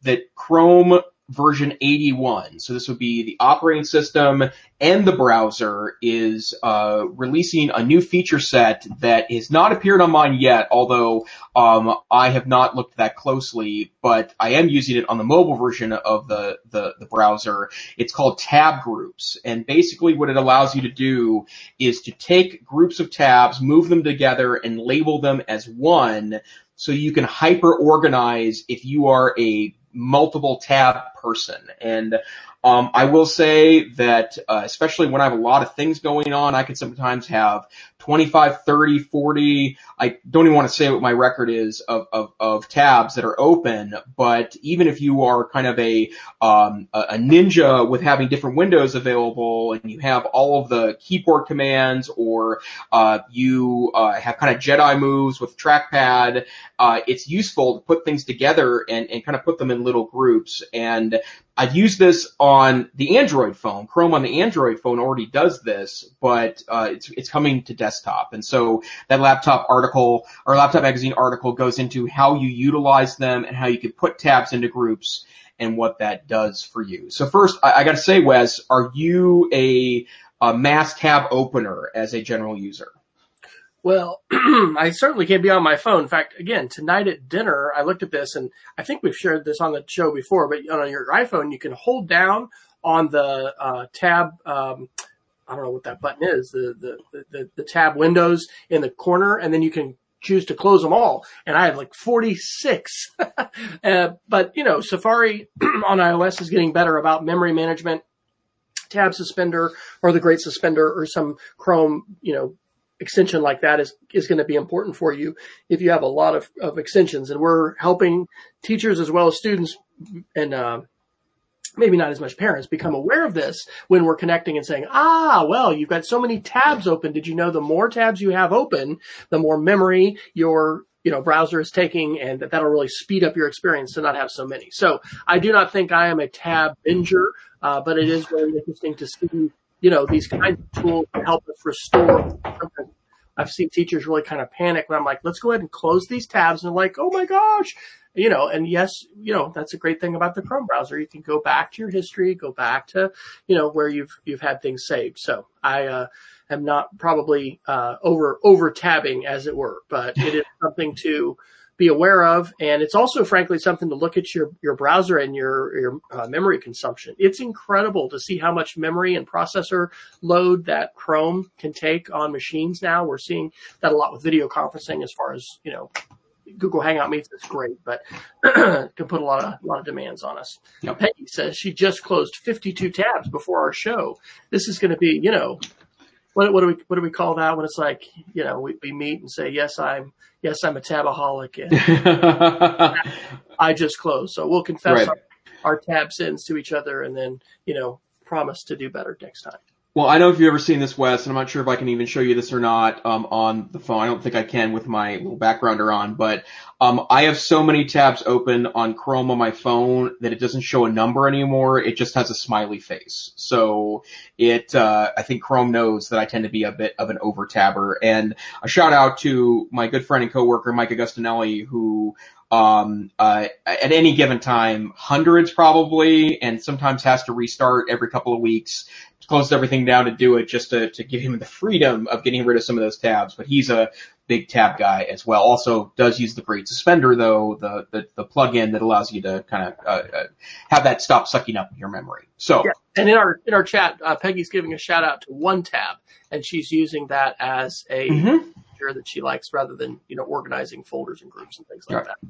that Chrome version 81. So this would be the operating system and the browser is uh, releasing a new feature set that has not appeared on mine yet, although um, I have not looked that closely, but I am using it on the mobile version of the, the, the browser. It's called tab groups. And basically what it allows you to do is to take groups of tabs, move them together, and label them as one so you can hyper organize if you are a multiple tab person. And um, I will say that, uh, especially when I have a lot of things going on, I can sometimes have 25, 30, 40. I don't even want to say what my record is of, of, of tabs that are open, but even if you are kind of a, um, a ninja with having different windows available and you have all of the keyboard commands or, uh, you, uh, have kind of Jedi moves with trackpad, uh, it's useful to put things together and, and kind of put them in little groups. And I've used this on the Android phone. Chrome on the Android phone already does this, but, uh, it's, it's coming to desktop. And so that laptop article or laptop magazine article goes into how you utilize them and how you can put tabs into groups and what that does for you. So first, I, I got to say, Wes, are you a, a mass tab opener as a general user? Well, I certainly can't be on my phone. In fact, again, tonight at dinner, I looked at this and I think we've shared this on the show before, but on your iPhone, you can hold down on the uh, tab um, I don't know what that button is, the, the, the, the tab windows in the corner, and then you can choose to close them all. And I had like 46. uh, but you know, Safari on iOS is getting better about memory management. Tab suspender or the great suspender or some Chrome, you know, extension like that is, is going to be important for you if you have a lot of, of extensions. And we're helping teachers as well as students and, uh, maybe not as much parents become aware of this when we're connecting and saying, ah, well, you've got so many tabs open. Did you know the more tabs you have open, the more memory your you know, browser is taking and that that'll really speed up your experience to not have so many. So I do not think I am a tab binger, uh, but it is really interesting to see, you know, these kinds of tools to help us restore. I've seen teachers really kind of panic when I'm like, let's go ahead and close these tabs. And like, oh my gosh, you know, and yes, you know, that's a great thing about the Chrome browser. You can go back to your history, go back to, you know, where you've, you've had things saved. So I, uh, am not probably, uh, over, over tabbing as it were, but it is something to be aware of. And it's also frankly something to look at your, your browser and your, your uh, memory consumption. It's incredible to see how much memory and processor load that Chrome can take on machines now. We're seeing that a lot with video conferencing as far as, you know, Google Hangout Meets is great, but can put a lot of a lot of demands on us. Yep. Peggy says she just closed 52 tabs before our show. This is going to be, you know, what, what do we what do we call that when it's like, you know, we, we meet and say, yes, I'm yes, I'm a tabaholic, and I just closed. So we'll confess right. our, our tab sins to each other, and then you know, promise to do better next time. Well, I know if you've ever seen this, Wes, and I'm not sure if I can even show you this or not um, on the phone. I don't think I can with my little backgrounder on, but um, I have so many tabs open on Chrome on my phone that it doesn't show a number anymore. It just has a smiley face. So it, uh, I think Chrome knows that I tend to be a bit of an over tabber. And a shout out to my good friend and coworker Mike Augustinelli, who um, uh, at any given time, hundreds probably, and sometimes has to restart every couple of weeks closed everything down to do it just to, to give him the freedom of getting rid of some of those tabs. But he's a big tab guy as well. Also does use the great suspender though, the, the, the plug-in that allows you to kind of, uh, uh, have that stop sucking up your memory. So. Yeah. And in our, in our chat, uh, Peggy's giving a shout out to one tab and she's using that as a mm-hmm. feature that she likes rather than, you know, organizing folders and groups and things like right. that.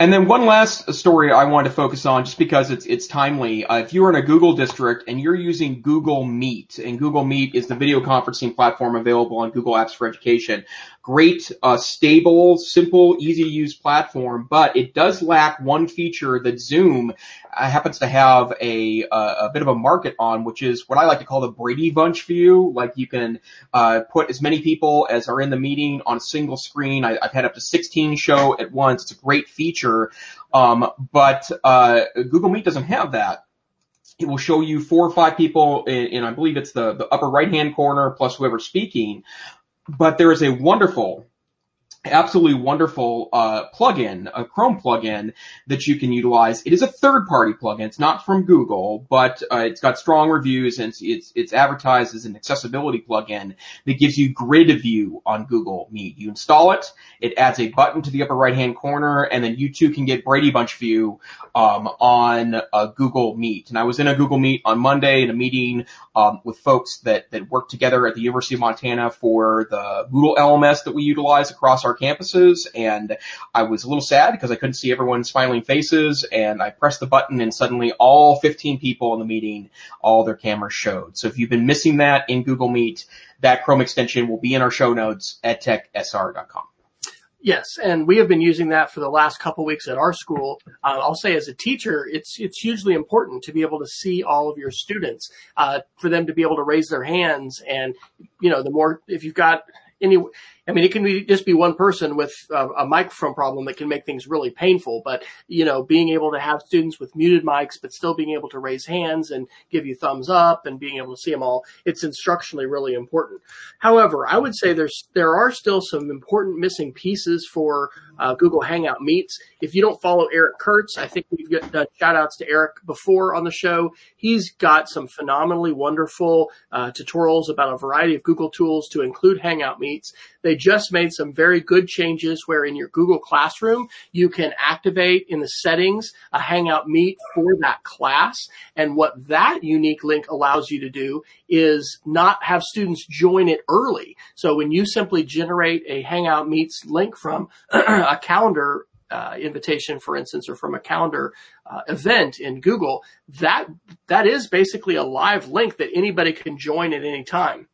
And then one last story I want to focus on, just because it's it's timely. Uh, if you're in a Google district and you're using Google Meet, and Google Meet is the video conferencing platform available on Google Apps for Education, great, uh, stable, simple, easy to use platform, but it does lack one feature that Zoom happens to have a, uh, a bit of a market on, which is what I like to call the Brady Bunch view. Like you can uh, put as many people as are in the meeting on a single screen. I, have had up to 16 show at once. It's a great feature, um, but uh, Google Meet doesn't have that it will show you four or five people in I believe it's the, the upper right hand corner plus whoever's speaking. But there is a wonderful absolutely wonderful uh, plugin, a Chrome plugin that you can utilize. It is a third-party plugin. It's not from Google, but uh, it's got strong reviews and it's, it's, it's advertised as an accessibility plugin that gives you grid view on Google Meet. You install it, it adds a button to the upper right-hand corner, and then you too can get Brady Bunch view um, on uh, Google Meet. And I was in a Google Meet on Monday in a meeting um, with folks that that work together at the University of Montana for the Moodle LMS that we utilize across our our campuses and I was a little sad because I couldn't see everyone's smiling faces and I pressed the button and suddenly all 15 people in the meeting, all their cameras showed. So if you've been missing that in Google Meet, that Chrome extension will be in our show notes at techsr.com. Yes, and we have been using that for the last couple weeks at our school. Uh, I'll say as a teacher, it's it's hugely important to be able to see all of your students, uh, for them to be able to raise their hands, and you know, the more if you've got any I mean, it can be just be one person with a, a, microphone problem that can make things really painful. But you know, being able to have students with muted mics, but still being able to raise hands and give you thumbs up and being able to see them all, it's instructionally really important. However, I would say there's there are still some important missing pieces for uh, Google Hangout Meets. If you don't follow Eric Curts, I think we've got done shout outs to Eric before on the show. He's got some phenomenally wonderful uh, tutorials about a variety of Google tools to include Hangout Meets. They They just made some very good changes where in your Google Classroom, you can activate in the settings a Hangout Meet for that class. And what that unique link allows you to do is not have students join it early. So when you simply generate a Hangout Meets link from a calendar uh, invitation, for instance, or from a calendar uh, event in Google, that that is basically a live link that anybody can join at any time.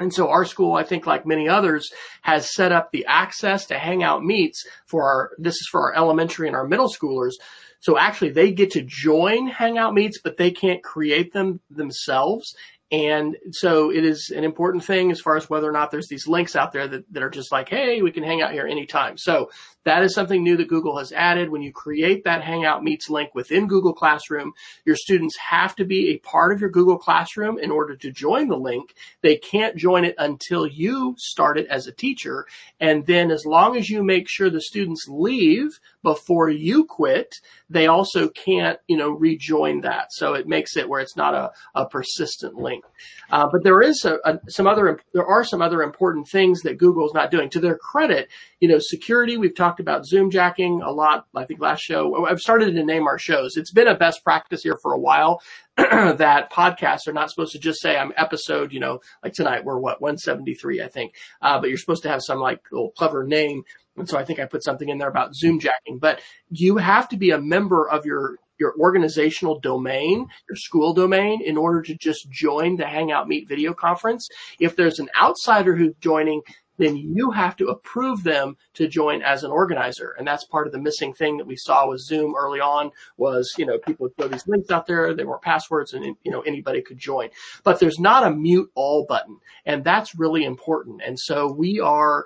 And so our school, I think like many others, has set up the access to Hangout Meets for our, this is for our elementary and our middle schoolers. So actually they get to join Hangout Meets, but they can't create them themselves. And so it is an important thing as far as whether or not there's these links out there that, that are just like, hey, we can hang out here anytime. So that is something new that Google has added. When you create that Hangout Meets link within Google Classroom, your students have to be a part of your Google Classroom in order to join the link. They can't join it until you start it as a teacher. And then as long as you make sure the students leave before you quit, they also can't, you know, rejoin that. So it makes it where it's not a, a persistent link. Uh, but there is a, a, some other, there are some other important things that Google is not doing. To their credit, you know, security, we've talked about Zoom jacking a lot. I think last show, I've started to name our shows. It's been a best practice here for a while that podcasts are not supposed to just say I'm episode, you know, like tonight we're what, 173, I think. Uh, but you're supposed to have some like little clever name. And so I think I put something in there about Zoom jacking, but you have to be a member of your your organizational domain, your school domain in order to just join the Hangout Meet video conference. If there's an outsider who's joining, then you have to approve them to join as an organizer. And that's part of the missing thing that we saw with Zoom early on was, you know, people would throw these links out there. They weren't passwords and, you know, anybody could join, but there's not a mute all button. And that's really important. And so we are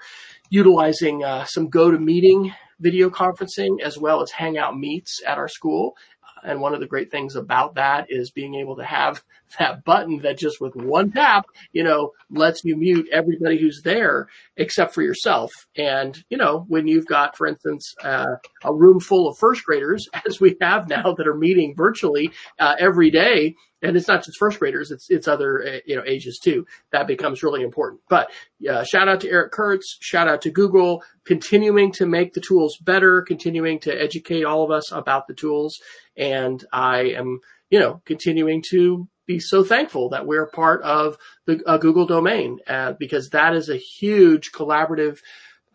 utilizing uh, some GoToMeeting video conferencing as well as Hangout Meets at our school. And one of the great things about that is being able to have that button that just with one tap, you know, lets you mute everybody who's there except for yourself. And, you know, when you've got, for instance, uh, a room full of first graders, as we have now that are meeting virtually uh, every day, and it's not just first graders; it's it's other uh, you know ages too. That becomes really important. But uh, shout out to Eric Curts, shout out to Google, continuing to make the tools better, continuing to educate all of us about the tools, and I am you know continuing to be so thankful that we're part of the uh, Google domain uh, because that is a huge collaborative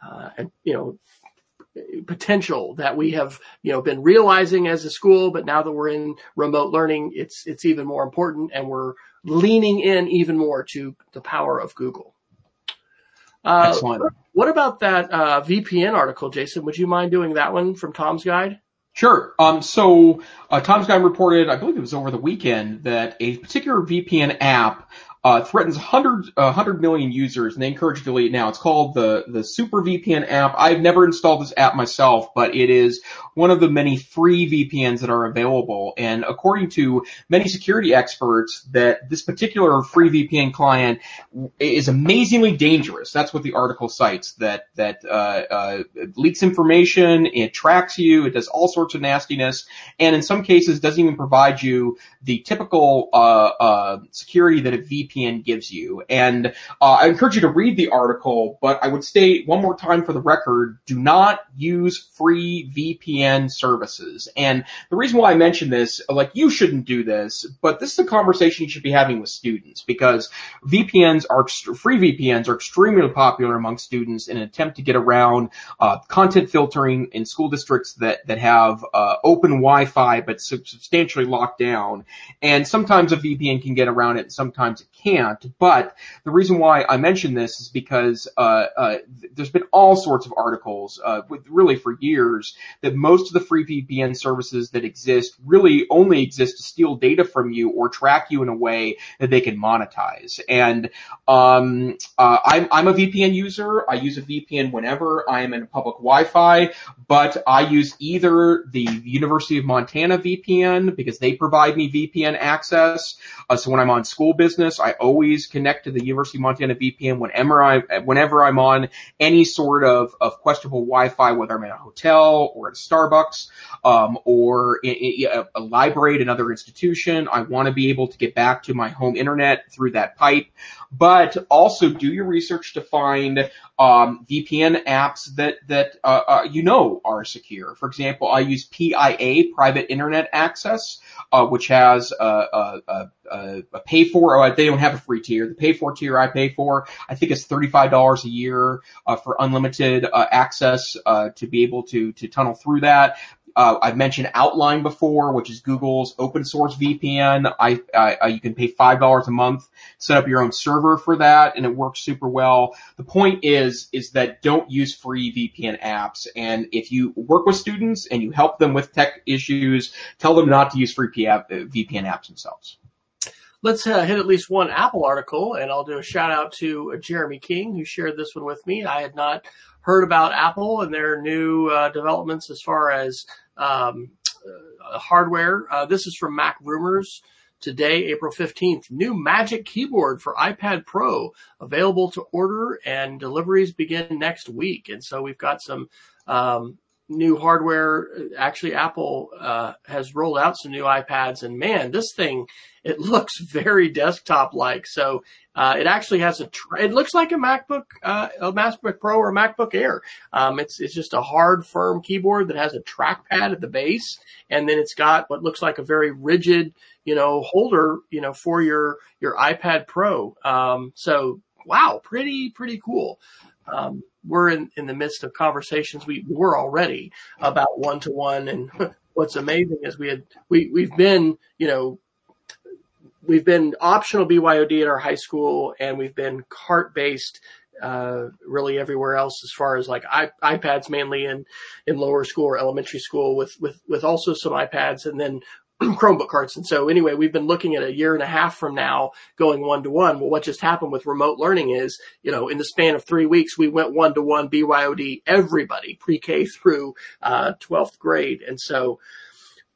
uh, and you know potential that we have, you know, been realizing as a school, but now that we're in remote learning, it's, it's even more important and we're leaning in even more to the power of Google. Uh, Excellent. What about that uh, VPN article, Jason? Would you mind doing that one from Tom's Guide? Sure. Um, so uh, Tom's Guide reported, I believe it was over the weekend, that a particular VPN app uh, threatens 100, uh, 100 million users, and they encourage you to delete now. It's called the, the Super VPN app. I've never installed this app myself, but it is one of the many free VPNs that are available. And according to many security experts, that this particular free VPN client is amazingly dangerous. That's what the article cites. That that uh, uh, leaks information, it tracks you, it does all sorts of nastiness, and in some cases doesn't even provide you the typical uh, uh, security that a VPN gives you. And uh, I encourage you to read the article, but I would state one more time for the record: do not use free VPN services. And the reason why I mention this, like you shouldn't do this, but this is a conversation you should be having with students because VPNs are free VPNs are extremely popular among students in an attempt to get around uh, content filtering in school districts that that have uh, open Wi-Fi but substantially locked down. And sometimes a VPN can get around it, and sometimes it can't. But the reason why I mention this is because uh, uh, there's been all sorts of articles, uh, with really for years, that most of the free VPN services that exist really only exist to steal data from you or track you in a way that they can monetize. And um, uh, I'm, I'm a VPN user. I use a VPN whenever I am in public Wi-Fi, but I use either the University of Montana VPN because they provide me VPN access. Uh, so when I'm on school business, I I always connect to the University of Montana VPN whenever I, whenever I'm on any sort of, of questionable Wi-Fi, whether I'm in a hotel or at Starbucks, um, or in, in a library at another institution. I want to be able to get back to my home internet through that pipe, but also do your research to find um, VPN apps that that uh, uh, you know are secure. For example, I use PIA, Private Internet Access, uh, which has a, a, a, a pay for. Uh, they don't have a free tier. The pay for tier I pay for, I think it's thirty five dollars a year uh, for unlimited uh, access to be able to to tunnel through that. Uh, I've mentioned Outline before, which is Google's open source VPN. I, I, you can pay five dollars a month, set up your own server for that, and it works super well. The point is, is that don't use free VPN apps. And if you work with students and you help them with tech issues, tell them not to use free VPN apps themselves. Let's uh, hit at least one Apple article, and I'll do a shout out to Jeremy King, who shared this one with me. I had not heard about Apple and their new uh, developments as far as um, uh, hardware. Uh, this is from Mac Rumors today, April 15th. New Magic Keyboard for iPad Pro available to order and deliveries begin next week. And so we've got some um, new hardware. Actually, Apple uh, has rolled out some new iPads, and man, this thing it looks very desktop like. So uh, it actually has a. Tra- it looks like a MacBook, uh, a MacBook Pro or a MacBook Air. Um, it's it's just a hard, firm keyboard that has a trackpad at the base, and then it's got what looks like a very rigid, you know, holder, you know, for your your iPad Pro. Um, so wow, pretty pretty cool. Um, we're in, in the midst of conversations we were already about one to one. And what's amazing is we had, we, we've been, you know, we've been optional BYOD at our high school and we've been cart based uh, really everywhere else as far as like iPads mainly in, in lower school or elementary school with, with, with also some iPads and then Chromebook carts. And so anyway, we've been looking at a year and a half from now going one to one. Well, what just happened with remote learning is, you know, in the span of three weeks, we went one to one BYOD, everybody pre-K through, uh, 12th grade. And so,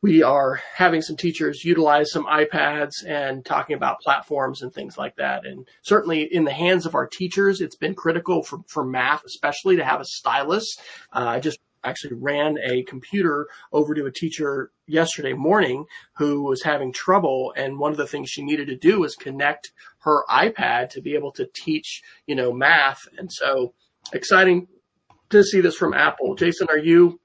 we are having some teachers utilize some iPads and talking about platforms and things like that. And certainly in the hands of our teachers, it's been critical for, for math, especially to have a stylus. Uh, I just actually ran a computer over to a teacher yesterday morning who was having trouble. And one of the things she needed to do was connect her iPad to be able to teach, you know, math. And so exciting to see this from Apple. Jason, are you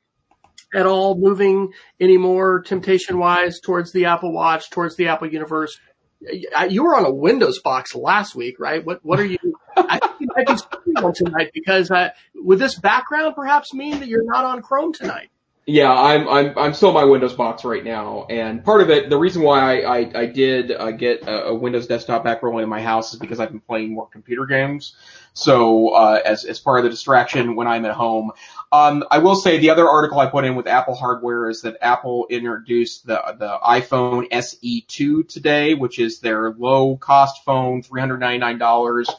at all moving anymore temptation wise towards the Apple Watch, towards the Apple universe? You were on a Windows box last week, right? What, what are you, I you might be speaking on tonight because uh, would this background perhaps mean that you're not on Chrome tonight? Yeah, I'm I'm I'm still my Windows box right now, and part of it, the reason why I I, I did uh, get a, a, Windows desktop back rolling in my house is because I've been playing more computer games. So uh, as as part of the distraction when I'm at home, um, I will say the other article I put in with Apple hardware is that Apple introduced the the iPhone SE2 today, which is their low cost phone, three hundred ninety nine dollars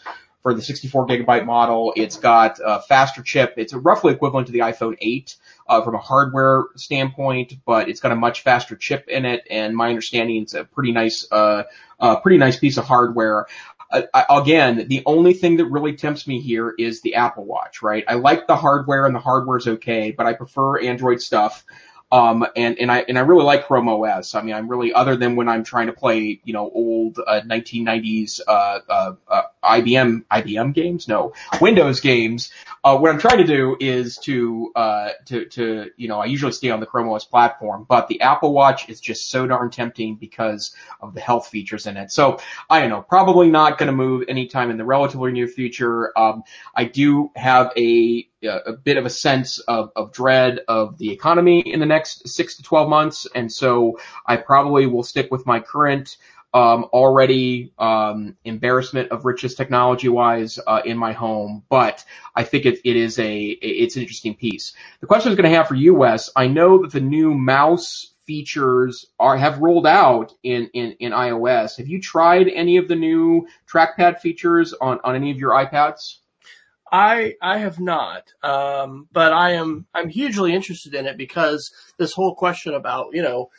for the 64 gigabyte model. It's got a faster chip. It's roughly equivalent to the iPhone 8 uh, from a hardware standpoint, but it's got a much faster chip in it. And my understanding, it's a pretty nice, uh, uh, pretty nice piece of hardware. Uh, again, the only thing that really tempts me here is the Apple Watch, right? I like the hardware and the hardware is okay, but I prefer Android stuff. Um, and, and I, and I really like Chrome OS. I mean, I'm really, other than when I'm trying to play, you know, old, uh, 1990s, uh, uh, uh, IBM, IBM games? No, Windows games. Uh, what I'm trying to do is to, uh, to, to, you know, I usually stay on the Chrome OS platform, but the Apple Watch is just so darn tempting because of the health features in it. So I don't know, probably not going to move anytime in the relatively near future. Um, I do have a, a bit of a sense of, of dread of the economy in the next six to 12 months. And so I probably will stick with my current, um, already, um, embarrassment of riches technology wise, uh, in my home. But I think it, it is a, it's an interesting piece. The question I was going to have for you, Wes, I know that the new mouse features are have rolled out in, in, in iOS. Have you tried any of the new trackpad features on, on any of your iPads? I I have not, um, but I am I'm hugely interested in it because this whole question about you know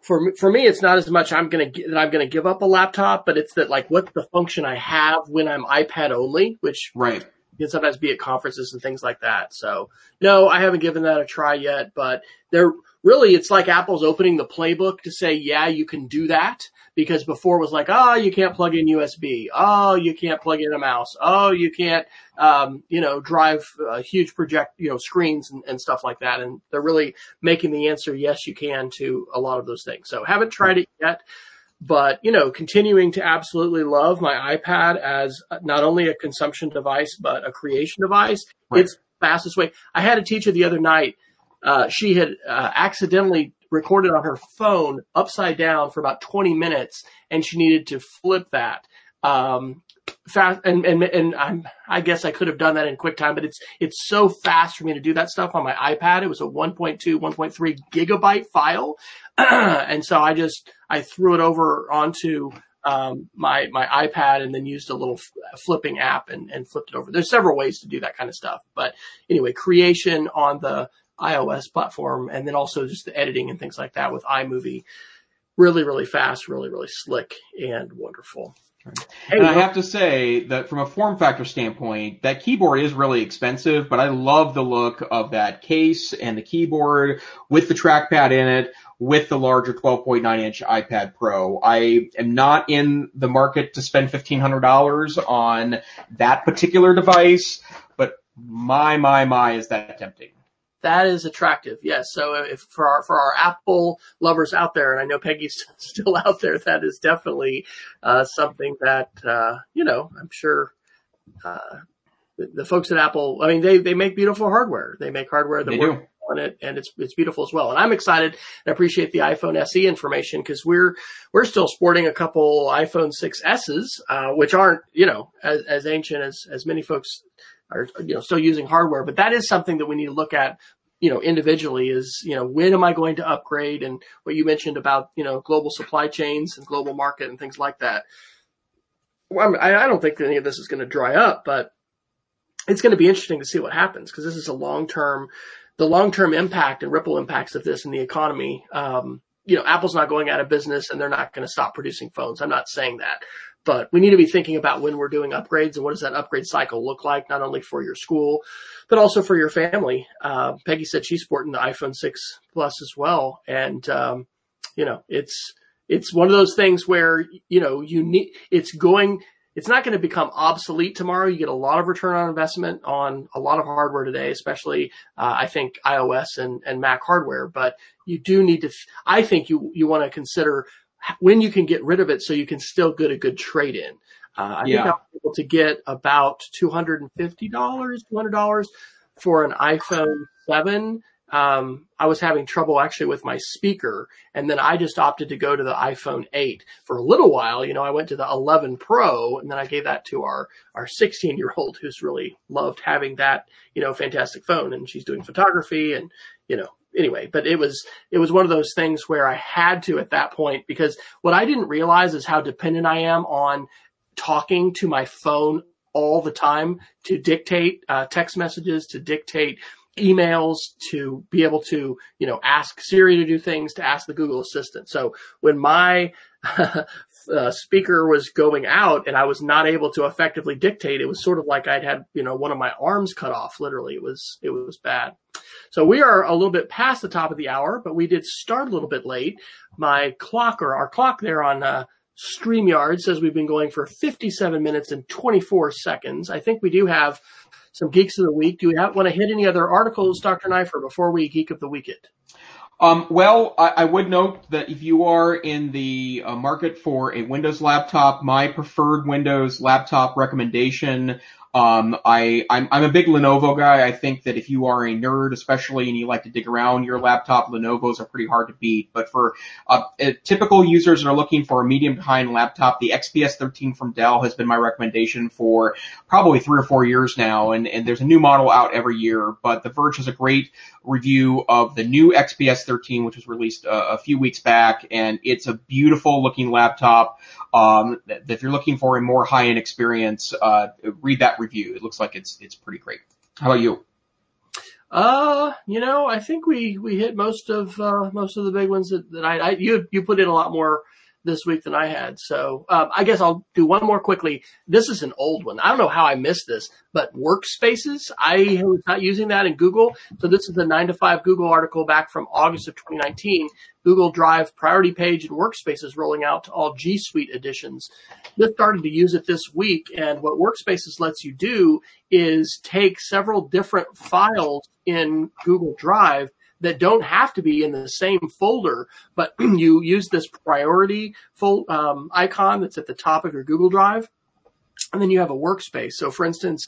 for for me, it's not as much I'm gonna that I'm gonna give up a laptop, but it's that like what's the function I have when I'm iPad only, which right can sometimes be at conferences and things like that. So no, I haven't given that a try yet, but they're really, it's like Apple's opening the playbook to say, yeah, you can do that because before it was like, oh, you can't plug in USB. Oh, you can't plug in a mouse. Oh, you can't, um, you know, drive uh, huge project, you know, screens and, and stuff like that. And they're really making the answer, yes, you can to a lot of those things. So haven't tried it yet but you know, continuing to absolutely love my iPad as not only a consumption device but a creation device. Right. It's fastest way. I had a teacher the other night. Uh, she had uh, accidentally recorded on her phone upside down for about 20 minutes, and she needed to flip that. Um, fast and and and I'm I guess I could have done that in QuickTime, but it's it's so fast for me to do that stuff on my iPad. It was a 1.2, 1.3 gigabyte file, and so I just I threw it over onto um, my my iPad and then used a little f- flipping app and, and flipped it over. There's several ways to do that kind of stuff, but anyway, creation on the iOS platform and then also just the editing and things like that with iMovie, really really fast, really really slick and wonderful. And I have to say that from a form factor standpoint, that keyboard is really expensive, but I love the look of that case and the keyboard with the trackpad in it, with the larger 12.9 inch iPad Pro. I am not in the market to spend $1,500 on that particular device, but my, my, my is that tempting that is attractive. Yes. So if for our, for our Apple lovers out there, and I know Peggy's still out there, that is definitely, uh, something that, uh, you know, I'm sure, uh, the, the, folks at Apple, I mean, they, they make beautiful hardware. They make hardware that works on it and it's, it's beautiful as well. And I'm excited and appreciate the iPhone SE information because we're, we're still sporting a couple iPhone 6S's, uh, which aren't, you know, as, as ancient as, as many folks are, you know, still using hardware, but that is something that we need to look at, you know, individually is, you know, when am I going to upgrade and what you mentioned about, you know, global supply chains and global market and things like that. Well, I, I don't think any of this is going to dry up, but it's going to be interesting to see what happens because this is a long term, the long term impact and ripple impacts of this in the economy. Um, you know, Apple's not going out of business and they're not going to stop producing phones. I'm not saying that, but we need to be thinking about when we're doing upgrades and what does that upgrade cycle look like, not only for your school, but also for your family. Uh, Peggy said she's sporting the iPhone 6 Plus as well. And, um, you know, it's, it's one of those things where, you know, you need, it's going, it's not going to become obsolete tomorrow. You get a lot of return on investment on a lot of hardware today, especially, uh, I think iOS and, and Mac hardware, but you do need to, I think you, you want to consider when you can get rid of it so you can still get a good trade in. Uh, I yeah. think I was able to get about $250, $200 for an iPhone 7. Um, I was having trouble actually with my speaker and then I just opted to go to the iPhone 8 for a little while. You know, I went to the 11 Pro and then I gave that to our, our 16 year old who's really loved having that, you know, fantastic phone and she's doing photography and, you know, anyway, but it was, it was one of those things where I had to at that point because what I didn't realize is how dependent I am on talking to my phone all the time to dictate uh, text messages, to dictate emails, to be able to, you know, ask Siri to do things, to ask the Google Assistant. So when my uh, speaker was going out and I was not able to effectively dictate, it was sort of like I'd had, you know, one of my arms cut off. Literally, it was it was bad. So we are a little bit past the top of the hour, but we did start a little bit late. My clock or our clock there on uh, StreamYard says we've been going for 57 minutes and 24 seconds. I think we do have some geeks of the week. Do have, want to hit any other articles, Dr. Neiffer, before we geek of the weekend? Um, well, I, I, would note that if you are in the uh, market for a Windows laptop, my preferred Windows laptop recommendation um, I, I'm, I'm a big Lenovo guy. I think that if you are a nerd, especially, and you like to dig around your laptop, Lenovo's are pretty hard to beat. But for uh, uh, typical users that are looking for a medium to high-end laptop, the XPS 13 from Dell has been my recommendation for probably three or four years now. And, and there's a new model out every year. But The Verge has a great review of the new XPS 13, which was released a, uh, a few weeks back, and it's a beautiful looking laptop. Um, if you're looking for a more high-end experience, uh, read that review. It looks like it's it's pretty great. How about you? Uh, you know, I think we, we hit most of, uh, most of the big ones that, that I, I, you, you put in a lot more this week than I had. So, um, I guess I'll do one more quickly. This is an old one. I don't know how I missed this, but workspaces, I was not using that in Google. So this is the nine to five Google article back from August of 2019. Google Drive priority page and workspaces rolling out to all G Suite editions. Just started to use it this week. And what workspaces lets you do is take several different files in Google Drive that don't have to be in the same folder, but you use this priority full um, icon that's at the top of your Google Drive, and then you have a workspace. So, for instance,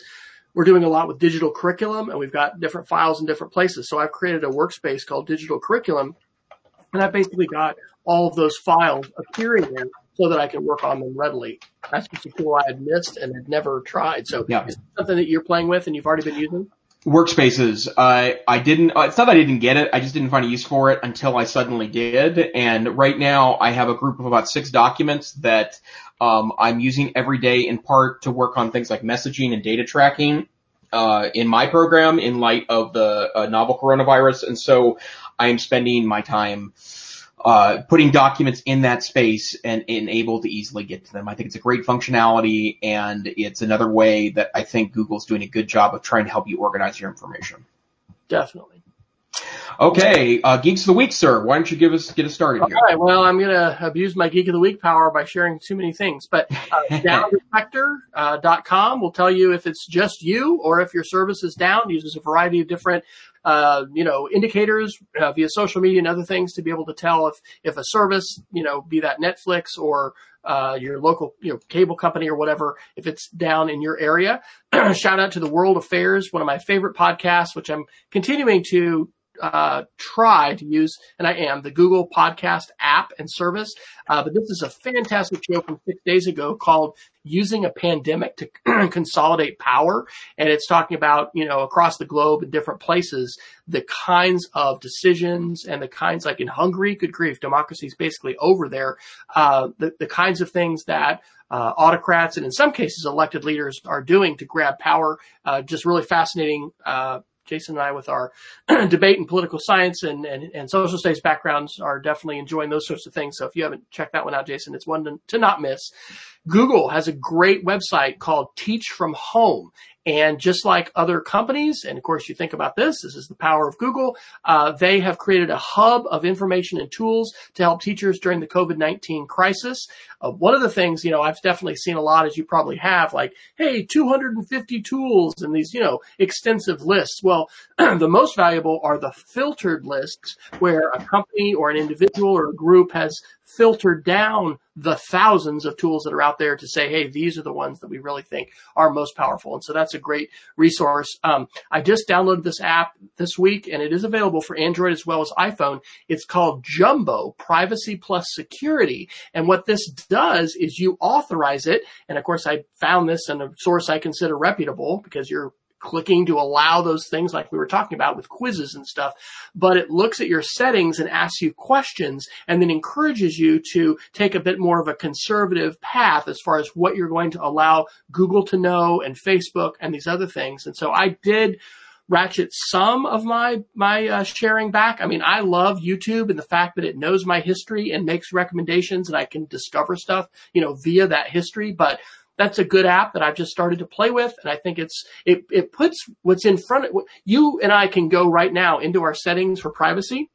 we're doing a lot with digital curriculum, and we've got different files in different places. So, I've created a workspace called Digital Curriculum, and I've basically got all of those files appearing there so that I can work on them readily. That's just a tool I had missed and had never tried. So, yeah. is something that you're playing with and you've already been using? Workspaces. I I didn't. Uh, it's not that I didn't get it. I just didn't find a use for it until I suddenly did. And right now, I have a group of about six documents that um, I'm using every day in part to work on things like messaging and data tracking. Uh, in my program, in light of the uh, novel coronavirus, and so I am spending my time uh, putting documents in that space and, and able to easily get to them. I think it's a great functionality and it's another way that I think Google's doing a good job of trying to help you organize your information. Definitely. Okay, uh, geeks of the week, sir. Why don't you give us get us started here? All right. Well, I'm going to abuse my geek of the week power by sharing too many things, but uh, downdetector.com uh, will tell you if it's just you or if your service is down. It uses a variety of different uh, you know, indicators uh, via social media and other things to be able to tell if if a service, you know, be that Netflix or uh, your local, you know, cable company or whatever, if it's down in your area. Shout out to the World Affairs, one of my favorite podcasts, which I'm continuing to uh, try to use, and I am, the Google Podcast app and service. Uh, but this is a fantastic show from six days ago called Using a Pandemic to Consolidate Power. And it's talking about, you know, across the globe in different places, the kinds of decisions and the kinds like in Hungary, good grief, democracy is basically over there, uh, the, the kinds of things that uh, autocrats and in some cases elected leaders are doing to grab power. Uh, just really fascinating uh, Jason and I, with our debate and political science and, and, and, social studies backgrounds, are definitely enjoying those sorts of things. So if you haven't checked that one out, Jason, it's one to, to not miss. Google has a great website called Teach from Home. And just like other companies, and of course you think about this, this is the power of Google, uh, they have created a hub of information and tools to help teachers during the COVID-19 crisis. Uh, one of the things, you know, I've definitely seen a lot as you probably have, like, hey, 250 tools and these, you know, extensive lists. Well, the most valuable are the filtered lists where a company or an individual or a group has filtered down the thousands of tools that are out there to say, hey, these are the ones that we really think are most powerful. And so that's a great resource. Um, I just downloaded this app this week and it is available for Android as well as iPhone. It's called Jumbo Privacy Plus Security. And what this does is you authorize it. And of course, I found this in a source I consider reputable because you're clicking to allow those things like we were talking about with quizzes and stuff, but it looks at your settings and asks you questions and then encourages you to take a bit more of a conservative path as far as what you're going to allow Google to know and Facebook and these other things. And so I did ratchet some of my my uh, sharing back. I mean, I love YouTube and the fact that it knows my history and makes recommendations and I can discover stuff, you know, via that history, but that's a good app that I've just started to play with. And I think it's, it, it puts what's in front of you and I can go right now into our settings for privacy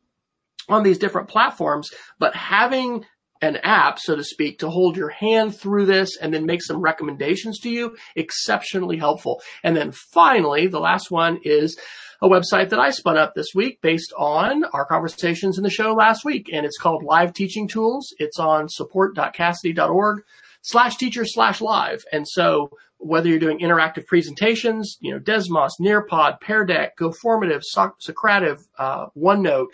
on these different platforms, but having an app, so to speak, to hold your hand through this and then make some recommendations to you, exceptionally helpful. And then finally, the last one is a website that I spun up this week based on our conversations in the show last week. And it's called Live Teaching Tools. It's on support.casady.org slash teacher slash live. And so whether you're doing interactive presentations, you know, Desmos, Nearpod, Pear Deck, GoFormative, Socrative, uh, OneNote,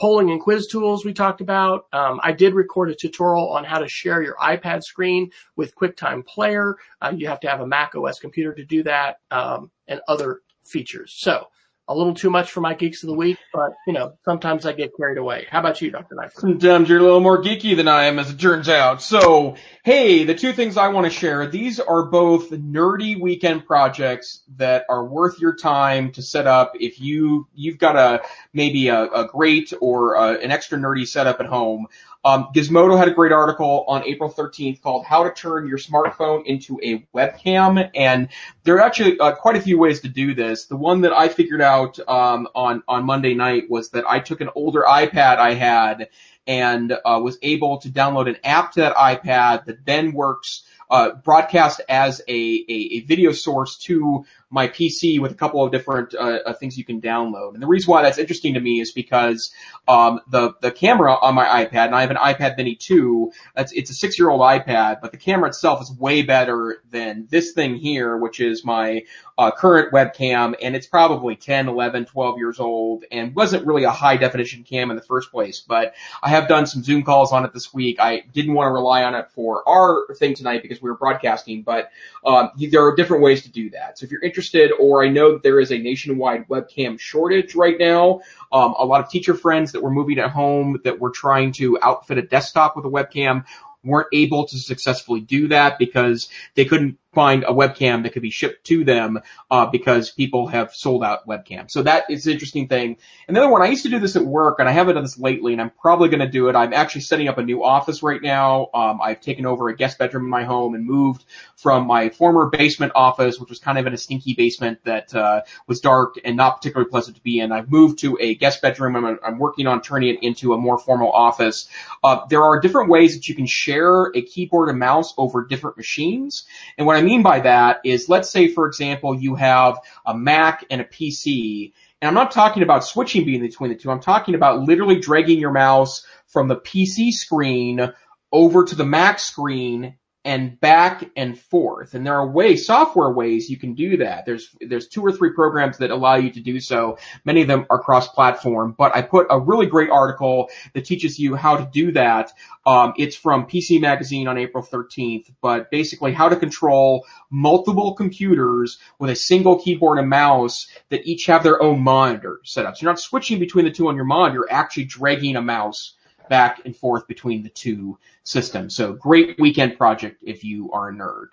polling and quiz tools we talked about. Um, I did record a tutorial on how to share your iPad screen with QuickTime Player. Uh, you have to have a Mac OS computer to do that, um, and other features. So a little too much for my geeks of the week, but you know, sometimes I get carried away. How about you, Dr. Neiffer? Sometimes you're a little more geeky than I am, as it turns out. So, hey, the two things I want to share, these are both nerdy weekend projects that are worth your time to set up if you, you've got a, maybe a, a great or a, an extra nerdy setup at home. Um, Gizmodo had a great article on April 13th called "How to Turn Your Smartphone into a Webcam," and there are actually uh, quite a few ways to do this. The one that I figured out um, on on Monday night was that I took an older iPad I had and uh, was able to download an app to that iPad that then works uh, broadcast as a, a, a, video source to my PC with a couple of different uh, uh, things you can download. And the reason why that's interesting to me is because um, the the camera on my iPad, and I have an iPad Mini 2. That's it's a six year old iPad, but the camera itself is way better than this thing here, which is my uh, current webcam, and it's probably 10, 11, 12 years old, and wasn't really a high definition cam in the first place. But I have done some Zoom calls on it this week. I didn't want to rely on it for our thing tonight because we were broadcasting, but um, there are different ways to do that. So if you're interested, or I know there is a nationwide webcam shortage right now, um, a lot of teacher friends that were moving at home that were trying to outfit a desktop with a webcam weren't able to successfully do that because they couldn't find a webcam that could be shipped to them uh, because people have sold out webcams. So that is an interesting thing. And the other one, I used to do this at work, and I haven't done this lately, and I'm probably going to do it. I'm actually setting up a new office right now. Um, I've taken over a guest bedroom in my home and moved from my former basement office, which was kind of in a stinky basement that uh, was dark and not particularly pleasant to be in. I've moved to a guest bedroom. I'm, I'm working on turning it into a more formal office. Uh, there are different ways that you can share a keyboard and mouse over different machines, and what I mean by that is let's say, for example, you have a Mac and a PC. And I'm not talking about switching between the two. I'm talking about literally dragging your mouse from the PC screen over to the Mac screen and back and forth. And there are ways, software ways you can do that. There's, there's two or three programs that allow you to do so. Many of them are cross-platform, but I put a really great article that teaches you how to do that. Um, it's from PC Magazine on April 13th, but basically how to control multiple computers with a single keyboard and mouse that each have their own monitor setups. So you're not switching between the two on your monitor, you're actually dragging a mouse back and forth between the two systems. So great weekend project if you are a nerd.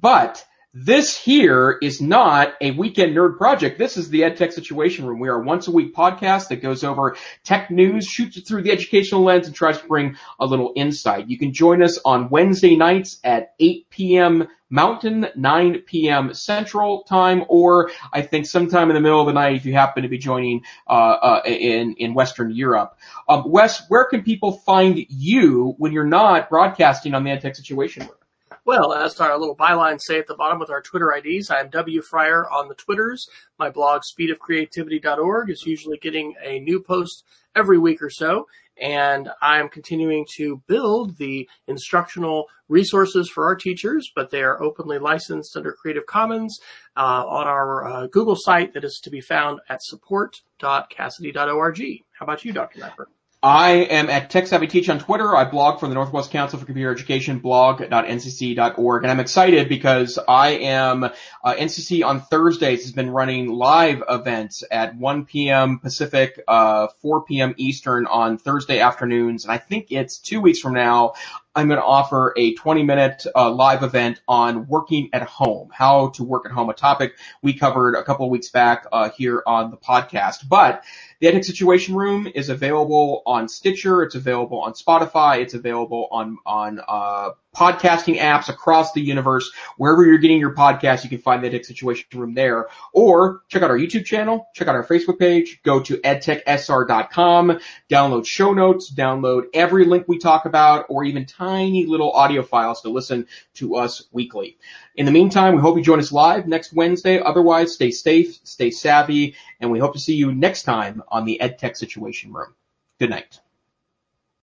But this here is not a weekend nerd project. This is the EdTech Situation Room. We are a once a week podcast that goes over tech news, shoots it through the educational lens, and tries to bring a little insight. You can join us on Wednesday nights at 8 p.m. Mountain, 9 p.m. Central Time, or I think sometime in the middle of the night if you happen to be joining uh, uh, in in Western Europe. Um, Wes, where can people find you when you're not broadcasting on the EdTech Situation Room? Well, as our little byline say at the bottom with our Twitter IDs, I am W. Fryer on the Twitters. My blog, speedofcreativity.org, is usually getting a new post every week or so. And I'm continuing to build the instructional resources for our teachers, but they are openly licensed under Creative Commons uh, on our uh, Google site that is to be found at support.casady.org. How about you, Dr. Neiffer? I am at Tech Savvy Teach on Twitter. I blog for the Northwest Council for Computer Education, blog.ncc.org. And I'm excited because I am, uh, NCC on Thursdays has been running live events at 1 p.m. Pacific, uh, 4 p.m. Eastern on Thursday afternoons. And I think it's two weeks from now. I'm going to offer a 20 minute uh, live event on working at home, how to work at home, a topic we covered a couple of weeks back uh, here on the podcast. But the EdTech Situation Room is available on Stitcher. It's available on Spotify. It's available on on uh, podcasting apps across the universe. Wherever you're getting your podcast, you can find the EdTech Situation Room there. Or check out our YouTube channel, check out our Facebook page, go to edtechsr.com, download show notes, download every link we talk about, or even tiny little audio files to listen to us weekly. In the meantime, we hope you join us live next Wednesday. Otherwise, stay safe, stay savvy, and we hope to see you next time on the EdTech Situation Room. Good night.